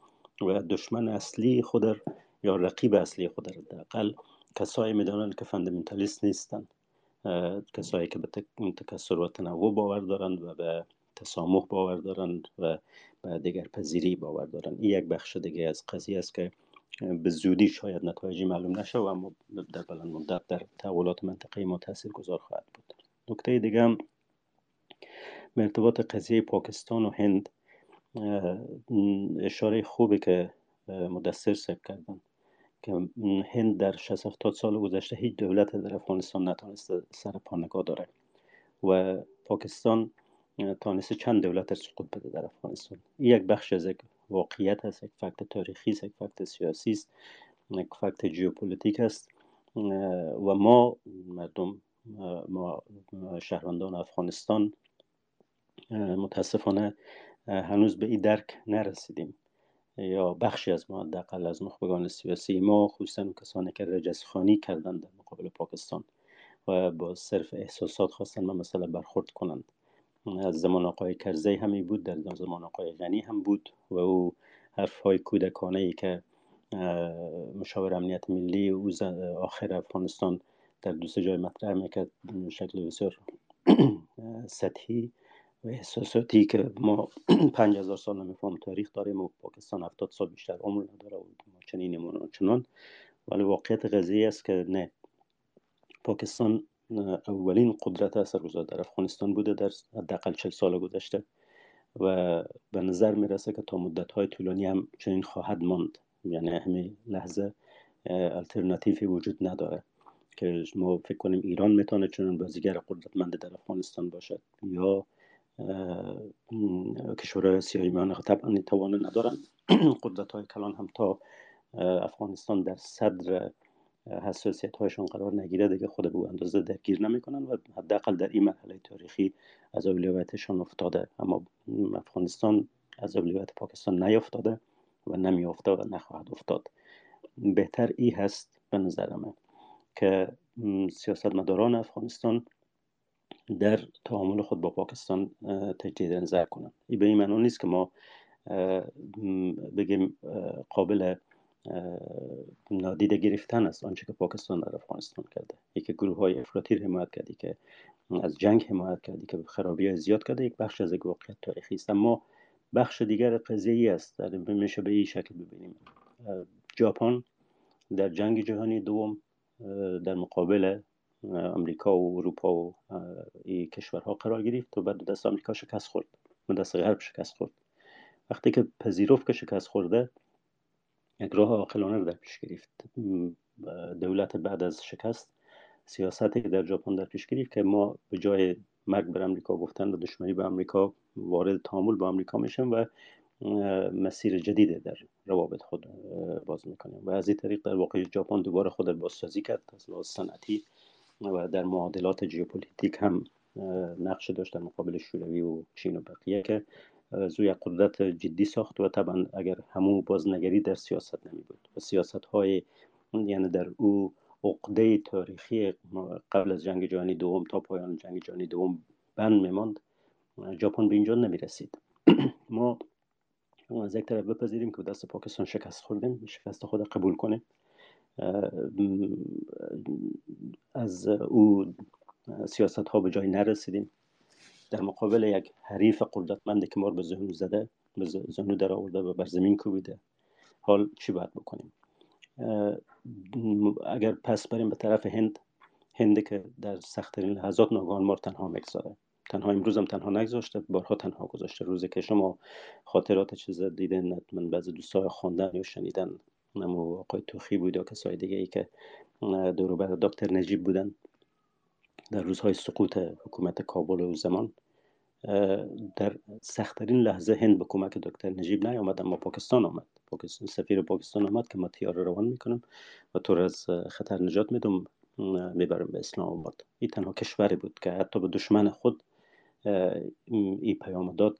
و دشمن اصلی خود یا رقیب اصلی خود اقل کسایی می‌دانن که فندامنتالیست نیستن کسایی که به تکسر و تنوع باور دارند و به تسامح باور دارند و به دیگر پذیری باور دارند. این یک بخش دیگه از قضیه است که به زودی شاید نتایجی معلوم نشه و اما در بلند مدت در تحولات منطقه ما تاثیر گذار خواهد بود. نکته دیگه هم به ارتباط قضیه پاکستان و هند اشاره خوبی که مدثر صاحب کردن که هند در 60 70 سال گذشته هیچ دولت در افغانستان نتونسته سر پا داره و پاکستان تانسته چند دولت سقوط بده در افغانستان. یک بخش از یک واقعیت است یک fact تاریخی است یک fact سیاسی است یک fact ژئوپلیتیک است و ما مردم ما شهروندان افغانستان متاسفانه هنوز به این درک نرسیدیم. یا بخشی از ما حداقل از نخبگان سیاسی ما خصوصا کسانی که رجزخانی کردند در مقابل پاکستان و با صرف احساسات خواستن من مثلا برخورد کنند. از زمان آقای کرزی همی بود در زمان آقای غنی هم بود و او حرف های کودکانه ای که مشاور امنیت ملی او آخر افغانستان در دوست جای مطرح می‌کرد شکل بسیار سطحی و احساساتی که ما پنج هزار سال نمیفهم تاریخ داریم و پاکستان هفتاد سال بیشتر عمر نداره و چنین چنان ولی واقعیت قضیه است که نه پاکستان اولین قدرت اثرگذار در افغانستان بوده در حداقل چل سال گذشته و به نظر می‌رسه که تا مدت های طولانی هم چنین خواهد ماند. یعنی همین لحظه الترناتیوی وجود نداره که ما فکر کنیم ایران می‌تونه چنین بازیگر قدرتمند در افغانستان باشد یا کشورهای آسیایی میانه طبعا توان ندارن. قدرت های کلان هم تا افغانستان در صدر حساسیت هایشون قرار نگیره دیگه خود به اندازه درگیر نمی‌کنن و حداقل در این مرحله تاریخی از اولویتشان افتاده. اما افغانستان از اولویت پاکستان نیافتاده و نمیافته و نخواهد افتاد. بهتر ای هست به نظر من که سیاستمداران افغانستان در تعامل خود با پاکستان تجدید نظر کنند. این به این معنی نیست که ما بگیم قابل نادیده گرفتن است آنچه که پاکستان در افغانستان کرده. یکی گروه های افراطی حمایت کردی که از جنگ حمایت کردی که خرابی های زیاد کرده. یک بخش از واقعیت تاریخی است. اما بخش دیگر قضیه ای است. در میشه به این شکل ببینیم. ژاپن در جنگ جهانی دوم در مقابل امریکا و اروپا و این کشورها قرار گرفت و بعد دست امریکا شکست خورد. و دست غرب شکست خورد. وقتی که پذیرفت که شکست خورده یک راه عاقلانه رو در پیش گرفت. دولت بعد از شکست سیاستی که در ژاپن در پیش گرفت که ما به جای مرگ بر امریکا گفتن و دشمنی به امریکا وارد تعامل با امریکا میشیم و مسیر جدید در روابط خود باز می‌کنیم. و از این طریق در واقع ژاپن دوباره خود بازسازی کرد. از لحاظ صنعتی و در معادلات ژئوپلیتیک هم نقش داشت در مقابل شوروی و چین و بقیه که زوی قدرت جدی ساخت و طبعا اگر همون بازنگری در سیاست نمی بود و سیاست های یعنی در او عقده تاریخی قبل از جنگ جهانی دوم تا پایان جنگ جهانی دوم بند میماند ژاپن به اینجا نمی رسید ما از یک طرف بپذیریم که دست پاکستان شکست خوردیم شکست خود قبول کنیم. از او سیاست ها به جای نرسیدیم. در مقابل یک حریف قدرتمندی که ما رو به ذهن زده به زهنو در آورده و بر زمین کوبیده. حال چی باید بکنیم؟ اگر پس بریم به طرف هند هند که در سختترین لحظات ناگهان ما تنها می‌گذاره تنها امروز هم تنها نگذاشته بارها تنها گذاشته. روزی که شما خاطرات چیز دیدن من بعضی دوستای خواندن یا شنیدن نمو آقای توخی بود یا کسای دیگه ای که دوروبر دکتر نجیب بودن. در روزهای سقوط حکومت کابل و زمان در سختترین لحظه هند به کمک دکتر نجیب نیامد اما پاکستان آمد. پاکستان سفیر پاکستان آمد که ما تیار روان می‌کنم و طور از خطر نجات میدم می‌برم به اسلام آباد. این تنها کشوری بود که حتی به دشمن خود این پیام داد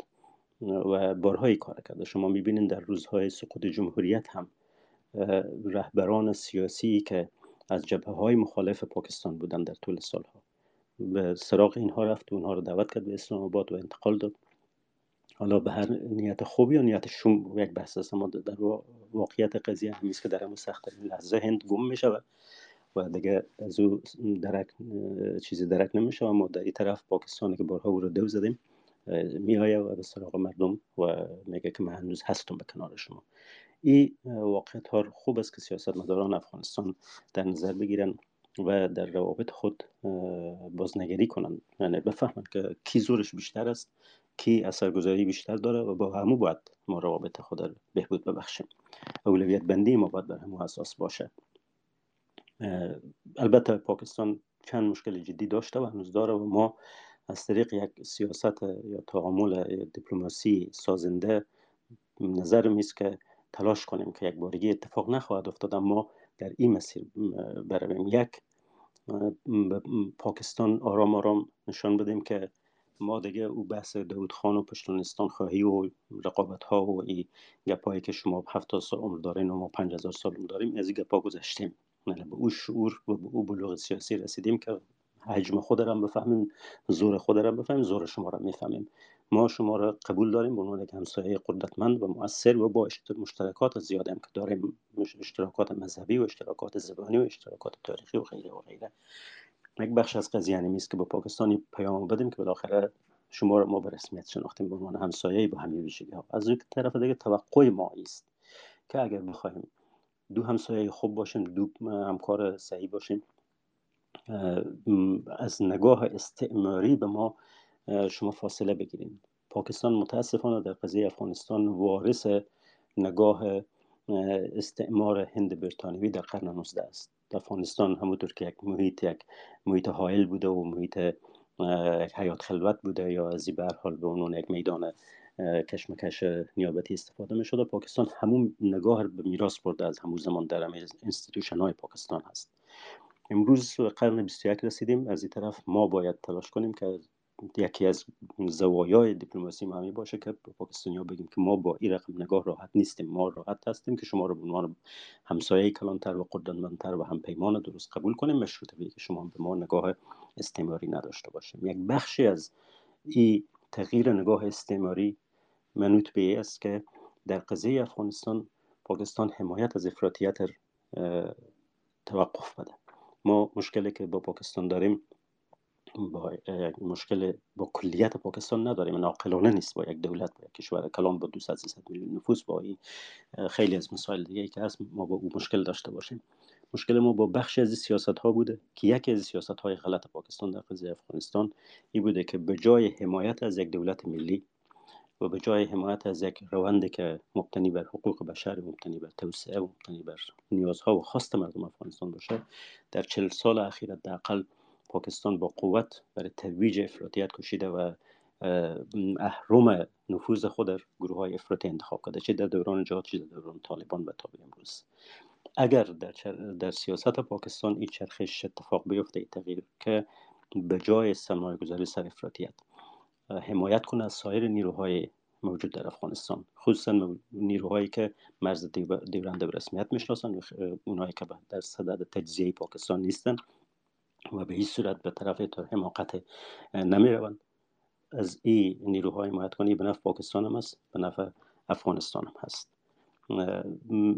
و بارهایی کار کرده شما می‌بینید در روزهای سقوط جمهوریت هم رهبران سیاسی که از جبهه های مخالف پاکستان بودن در طول سالها. به سراغ اینها رفت و اونها رو دعوت کرد به اسلام آباد و انتقال داد. حالا به هر نیت خوبی یا نیت شوم یک بحث است اما در واقعیت قضیه همیست که در همون سخت لحظه هند گم می شود و دیگه از او درک چیزی درک نمیشه اما در این طرف پاکستانی که بارها او رو دو زدیم میآیه و به سراغ مردم و میگه که من هنوز هستم به کنار شما. این واقعیت ها خوب است که سیاست مداران افغانستان در نظر بگیرن. و در روابط خود بازنگری کنند. یعنی بفهمند که کی زورش بیشتر است کی اثرگذاری بیشتر داره و با همو باید ما روابط خود رو بهبود ببخشیم. اولویت بندی ما باید بر همو اساس باشه. البته پاکستان چند مشکل جدی داشته و هنوز داره و ما از طریق یک سیاست یا تعامل دیپلماسی سازنده نظر میست که تلاش کنیم که یک بارگی اتفاق نخواهد افتاد اما در این مسیر برویم یک پاکستان آرام آرام نشان بدیم که ما دیگه او بحث داود خان و پشتونستان خواهی و رقابت ها و ای گپایی که شما هفتاد سال عمر دارین و ما پنج هزار سال عمر داریم از این گپا گذشتیم. یعنی به او شعور و به او بلوغ سیاسی رسیدیم که حجم خود را بفهمیم زور خود را بفهمیم زور شما را می‌فهمیم. ما شما را قبول داریم به عنوان یک همسایه قدرتمند و مؤثر و با مشترکات زیاد هم که داریم. اشتراکات مذهبی و اشتراکات زبانی و اشتراکات تاریخی و غیره و غیره. یک بخش از قضیه نیست که با پاکستانی پیام بدیم که بالاخره شما را ما به رسمیت شناختیم به عنوان همسایه با همین ویژگی ها از اون طرف دیگه توقع ما است که اگر بخوایم دو همسایه خوب باشیم دو همکار صحیح باشیم از نگاه استعماری به ما شما فاصله بگیریم پاکستان متاسفانه در قضیه افغانستان وارث نگاه استعمار هند بریتانیوی در قرن 19 است. افغانستان همونطور که یک محیط یک محیط حائل بوده و محیط حیات خلوت بوده یا از به حال به عنوان یک میدان کشمکش نیابتی استفاده می شده پاکستان همون نگاه به میراث برده از همون زمان در انستیتوشن های پاکستان هست. امروز قرن 21 رسیدیم. از این طرف ما باید تلاش کنیم که یکی از زوایای دیپلماسی ما باشه که به ها بگیم که ما با این رقم نگاه راحت نیستیم ما راحت هستیم که شما رو به عنوان همسایه کلانتر و قدرتمندتر و هم پیمان درست قبول کنیم مشروطه که شما به ما نگاه استعماری نداشته باشیم. یک بخشی از این تغییر نگاه استعماری منوط به است که در قضیه افغانستان پاکستان حمایت از افراطیت توقف بده. ما مشکلی که با پاکستان داریم با مشکل با کلیت پاکستان نداریم. ناقلانه نیست با یک دولت با یک کشور. کلان با 200 میلیون نفوس با این خیلی از مسائل دیگه که هست ما با او مشکل داشته باشیم. مشکل ما با بخش از سیاست ها بوده که یکی از سیاست های غلط پاکستان در قضیه افغانستان این بوده که به جای حمایت از یک دولت ملی و به جای حمایت از یک روند که مبتنی بر حقوق بشر مبتنی بر توسعه مبتنی بر نیازها و خواست مردم افغانستان باشه در چل سال اخیر حداقل پاکستان با قوت برای ترویج افراطیت کشیده و اهرم نفوذ خود در گروه های افراطی انتخاب کرده چه در دوران جهاد چه در دوران طالبان و تا امروز. اگر در, در سیاست پاکستان این چرخش اتفاق بیفته این تغییر که به جای سرمایه گذاری سر افراطیت حمایت کنه از سایر نیروهای موجود در افغانستان خصوصا نیروهایی که مرز دیورنده به رسمیت می‌شناسن اونایی که در صدد تجزیه پاکستان نیستن و به هیچ صورت به طرف حماقت نمی روند از این نیروهای حمایت کنی به نفع پاکستان هم است به نفع افغانستان هم هست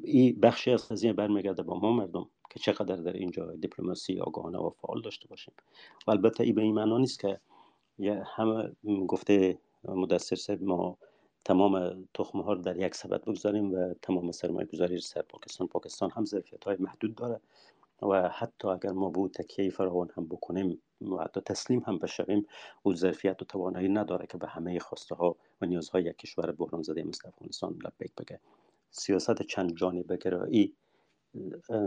این بخشی از قضیه برمیگرده با ما مردم که چقدر در اینجا دیپلماسی آگاهانه و فعال داشته باشیم. و البته این به این معنا نیست که همه گفته مدثر صاحب ما تمام تخمه ها رو در یک سبد بگذاریم و تمام سرمایه گذاری سر پاکستان. پاکستان هم ظرفیت های محدود داره. و حتی اگر ما به تکیه فراوان هم بکنیم و حتی تسلیم هم بشویم او ظرفیت و توانایی نداره که به همه خواسته ها و نیازهای یک کشور بحران زده مثل افغانستان لبیک بگه. سیاست چند جانبه گرایی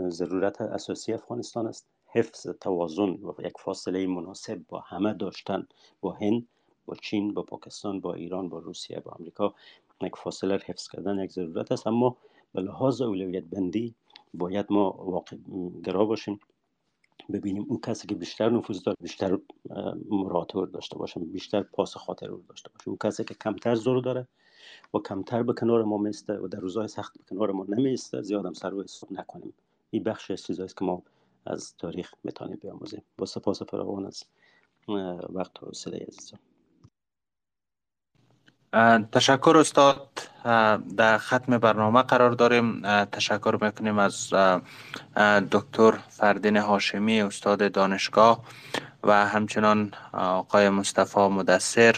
ضرورت اساسی افغانستان است. حفظ توازن و یک فاصله مناسب با همه داشتن با هند با چین با پاکستان با ایران با روسیه با امریکا یک فاصله حفظ کردن یک ضرورت است. اما به لحاظ اولویت بندی باید ما واقع گرا باشیم ببینیم اون کسی که بیشتر نفوذ داره بیشتر مراتب داشته باشه بیشتر پاس خاطر رو داشته باشه. اون کسی که کمتر زور داره و کمتر به کنار ما میسته و در روزهای سخت به کنار ما نمیسته زیادم سر و نکنیم. این بخش از چیزایی که ما از تاریخ می‌تونیم بیاموزیم. با سپاس فراوان از وقت و صدای عزیزان تشکر استاد. در ختم برنامه قرار داریم. تشکر می‌کنیم از دکتر فردین هاشمی استاد دانشگاه و همچنان آقای مصطفی مدثر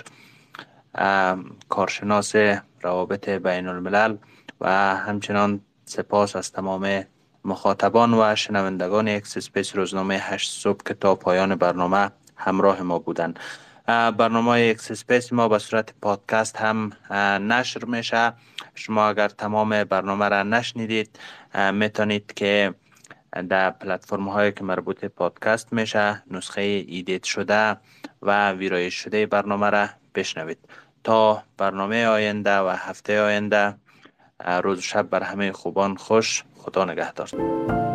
کارشناس روابط بین الملل و همچنان سپاس از تمام مخاطبان و شنوندگان X Space روزنامه هشت صبح که تا پایان برنامه همراه ما بودند. برنامه X Space ما به صورت پادکست هم نشر میشه. شما اگر تمام برنامه را نشنیدید می‌تونید که در پلتفرم هایی که مربوط پادکست میشه نسخه edit شده و ویرایش شده برنامه را بشنوید. تا برنامه آینده و هفته آینده روز شب بر همه خوبان خوش خدا نگهدار.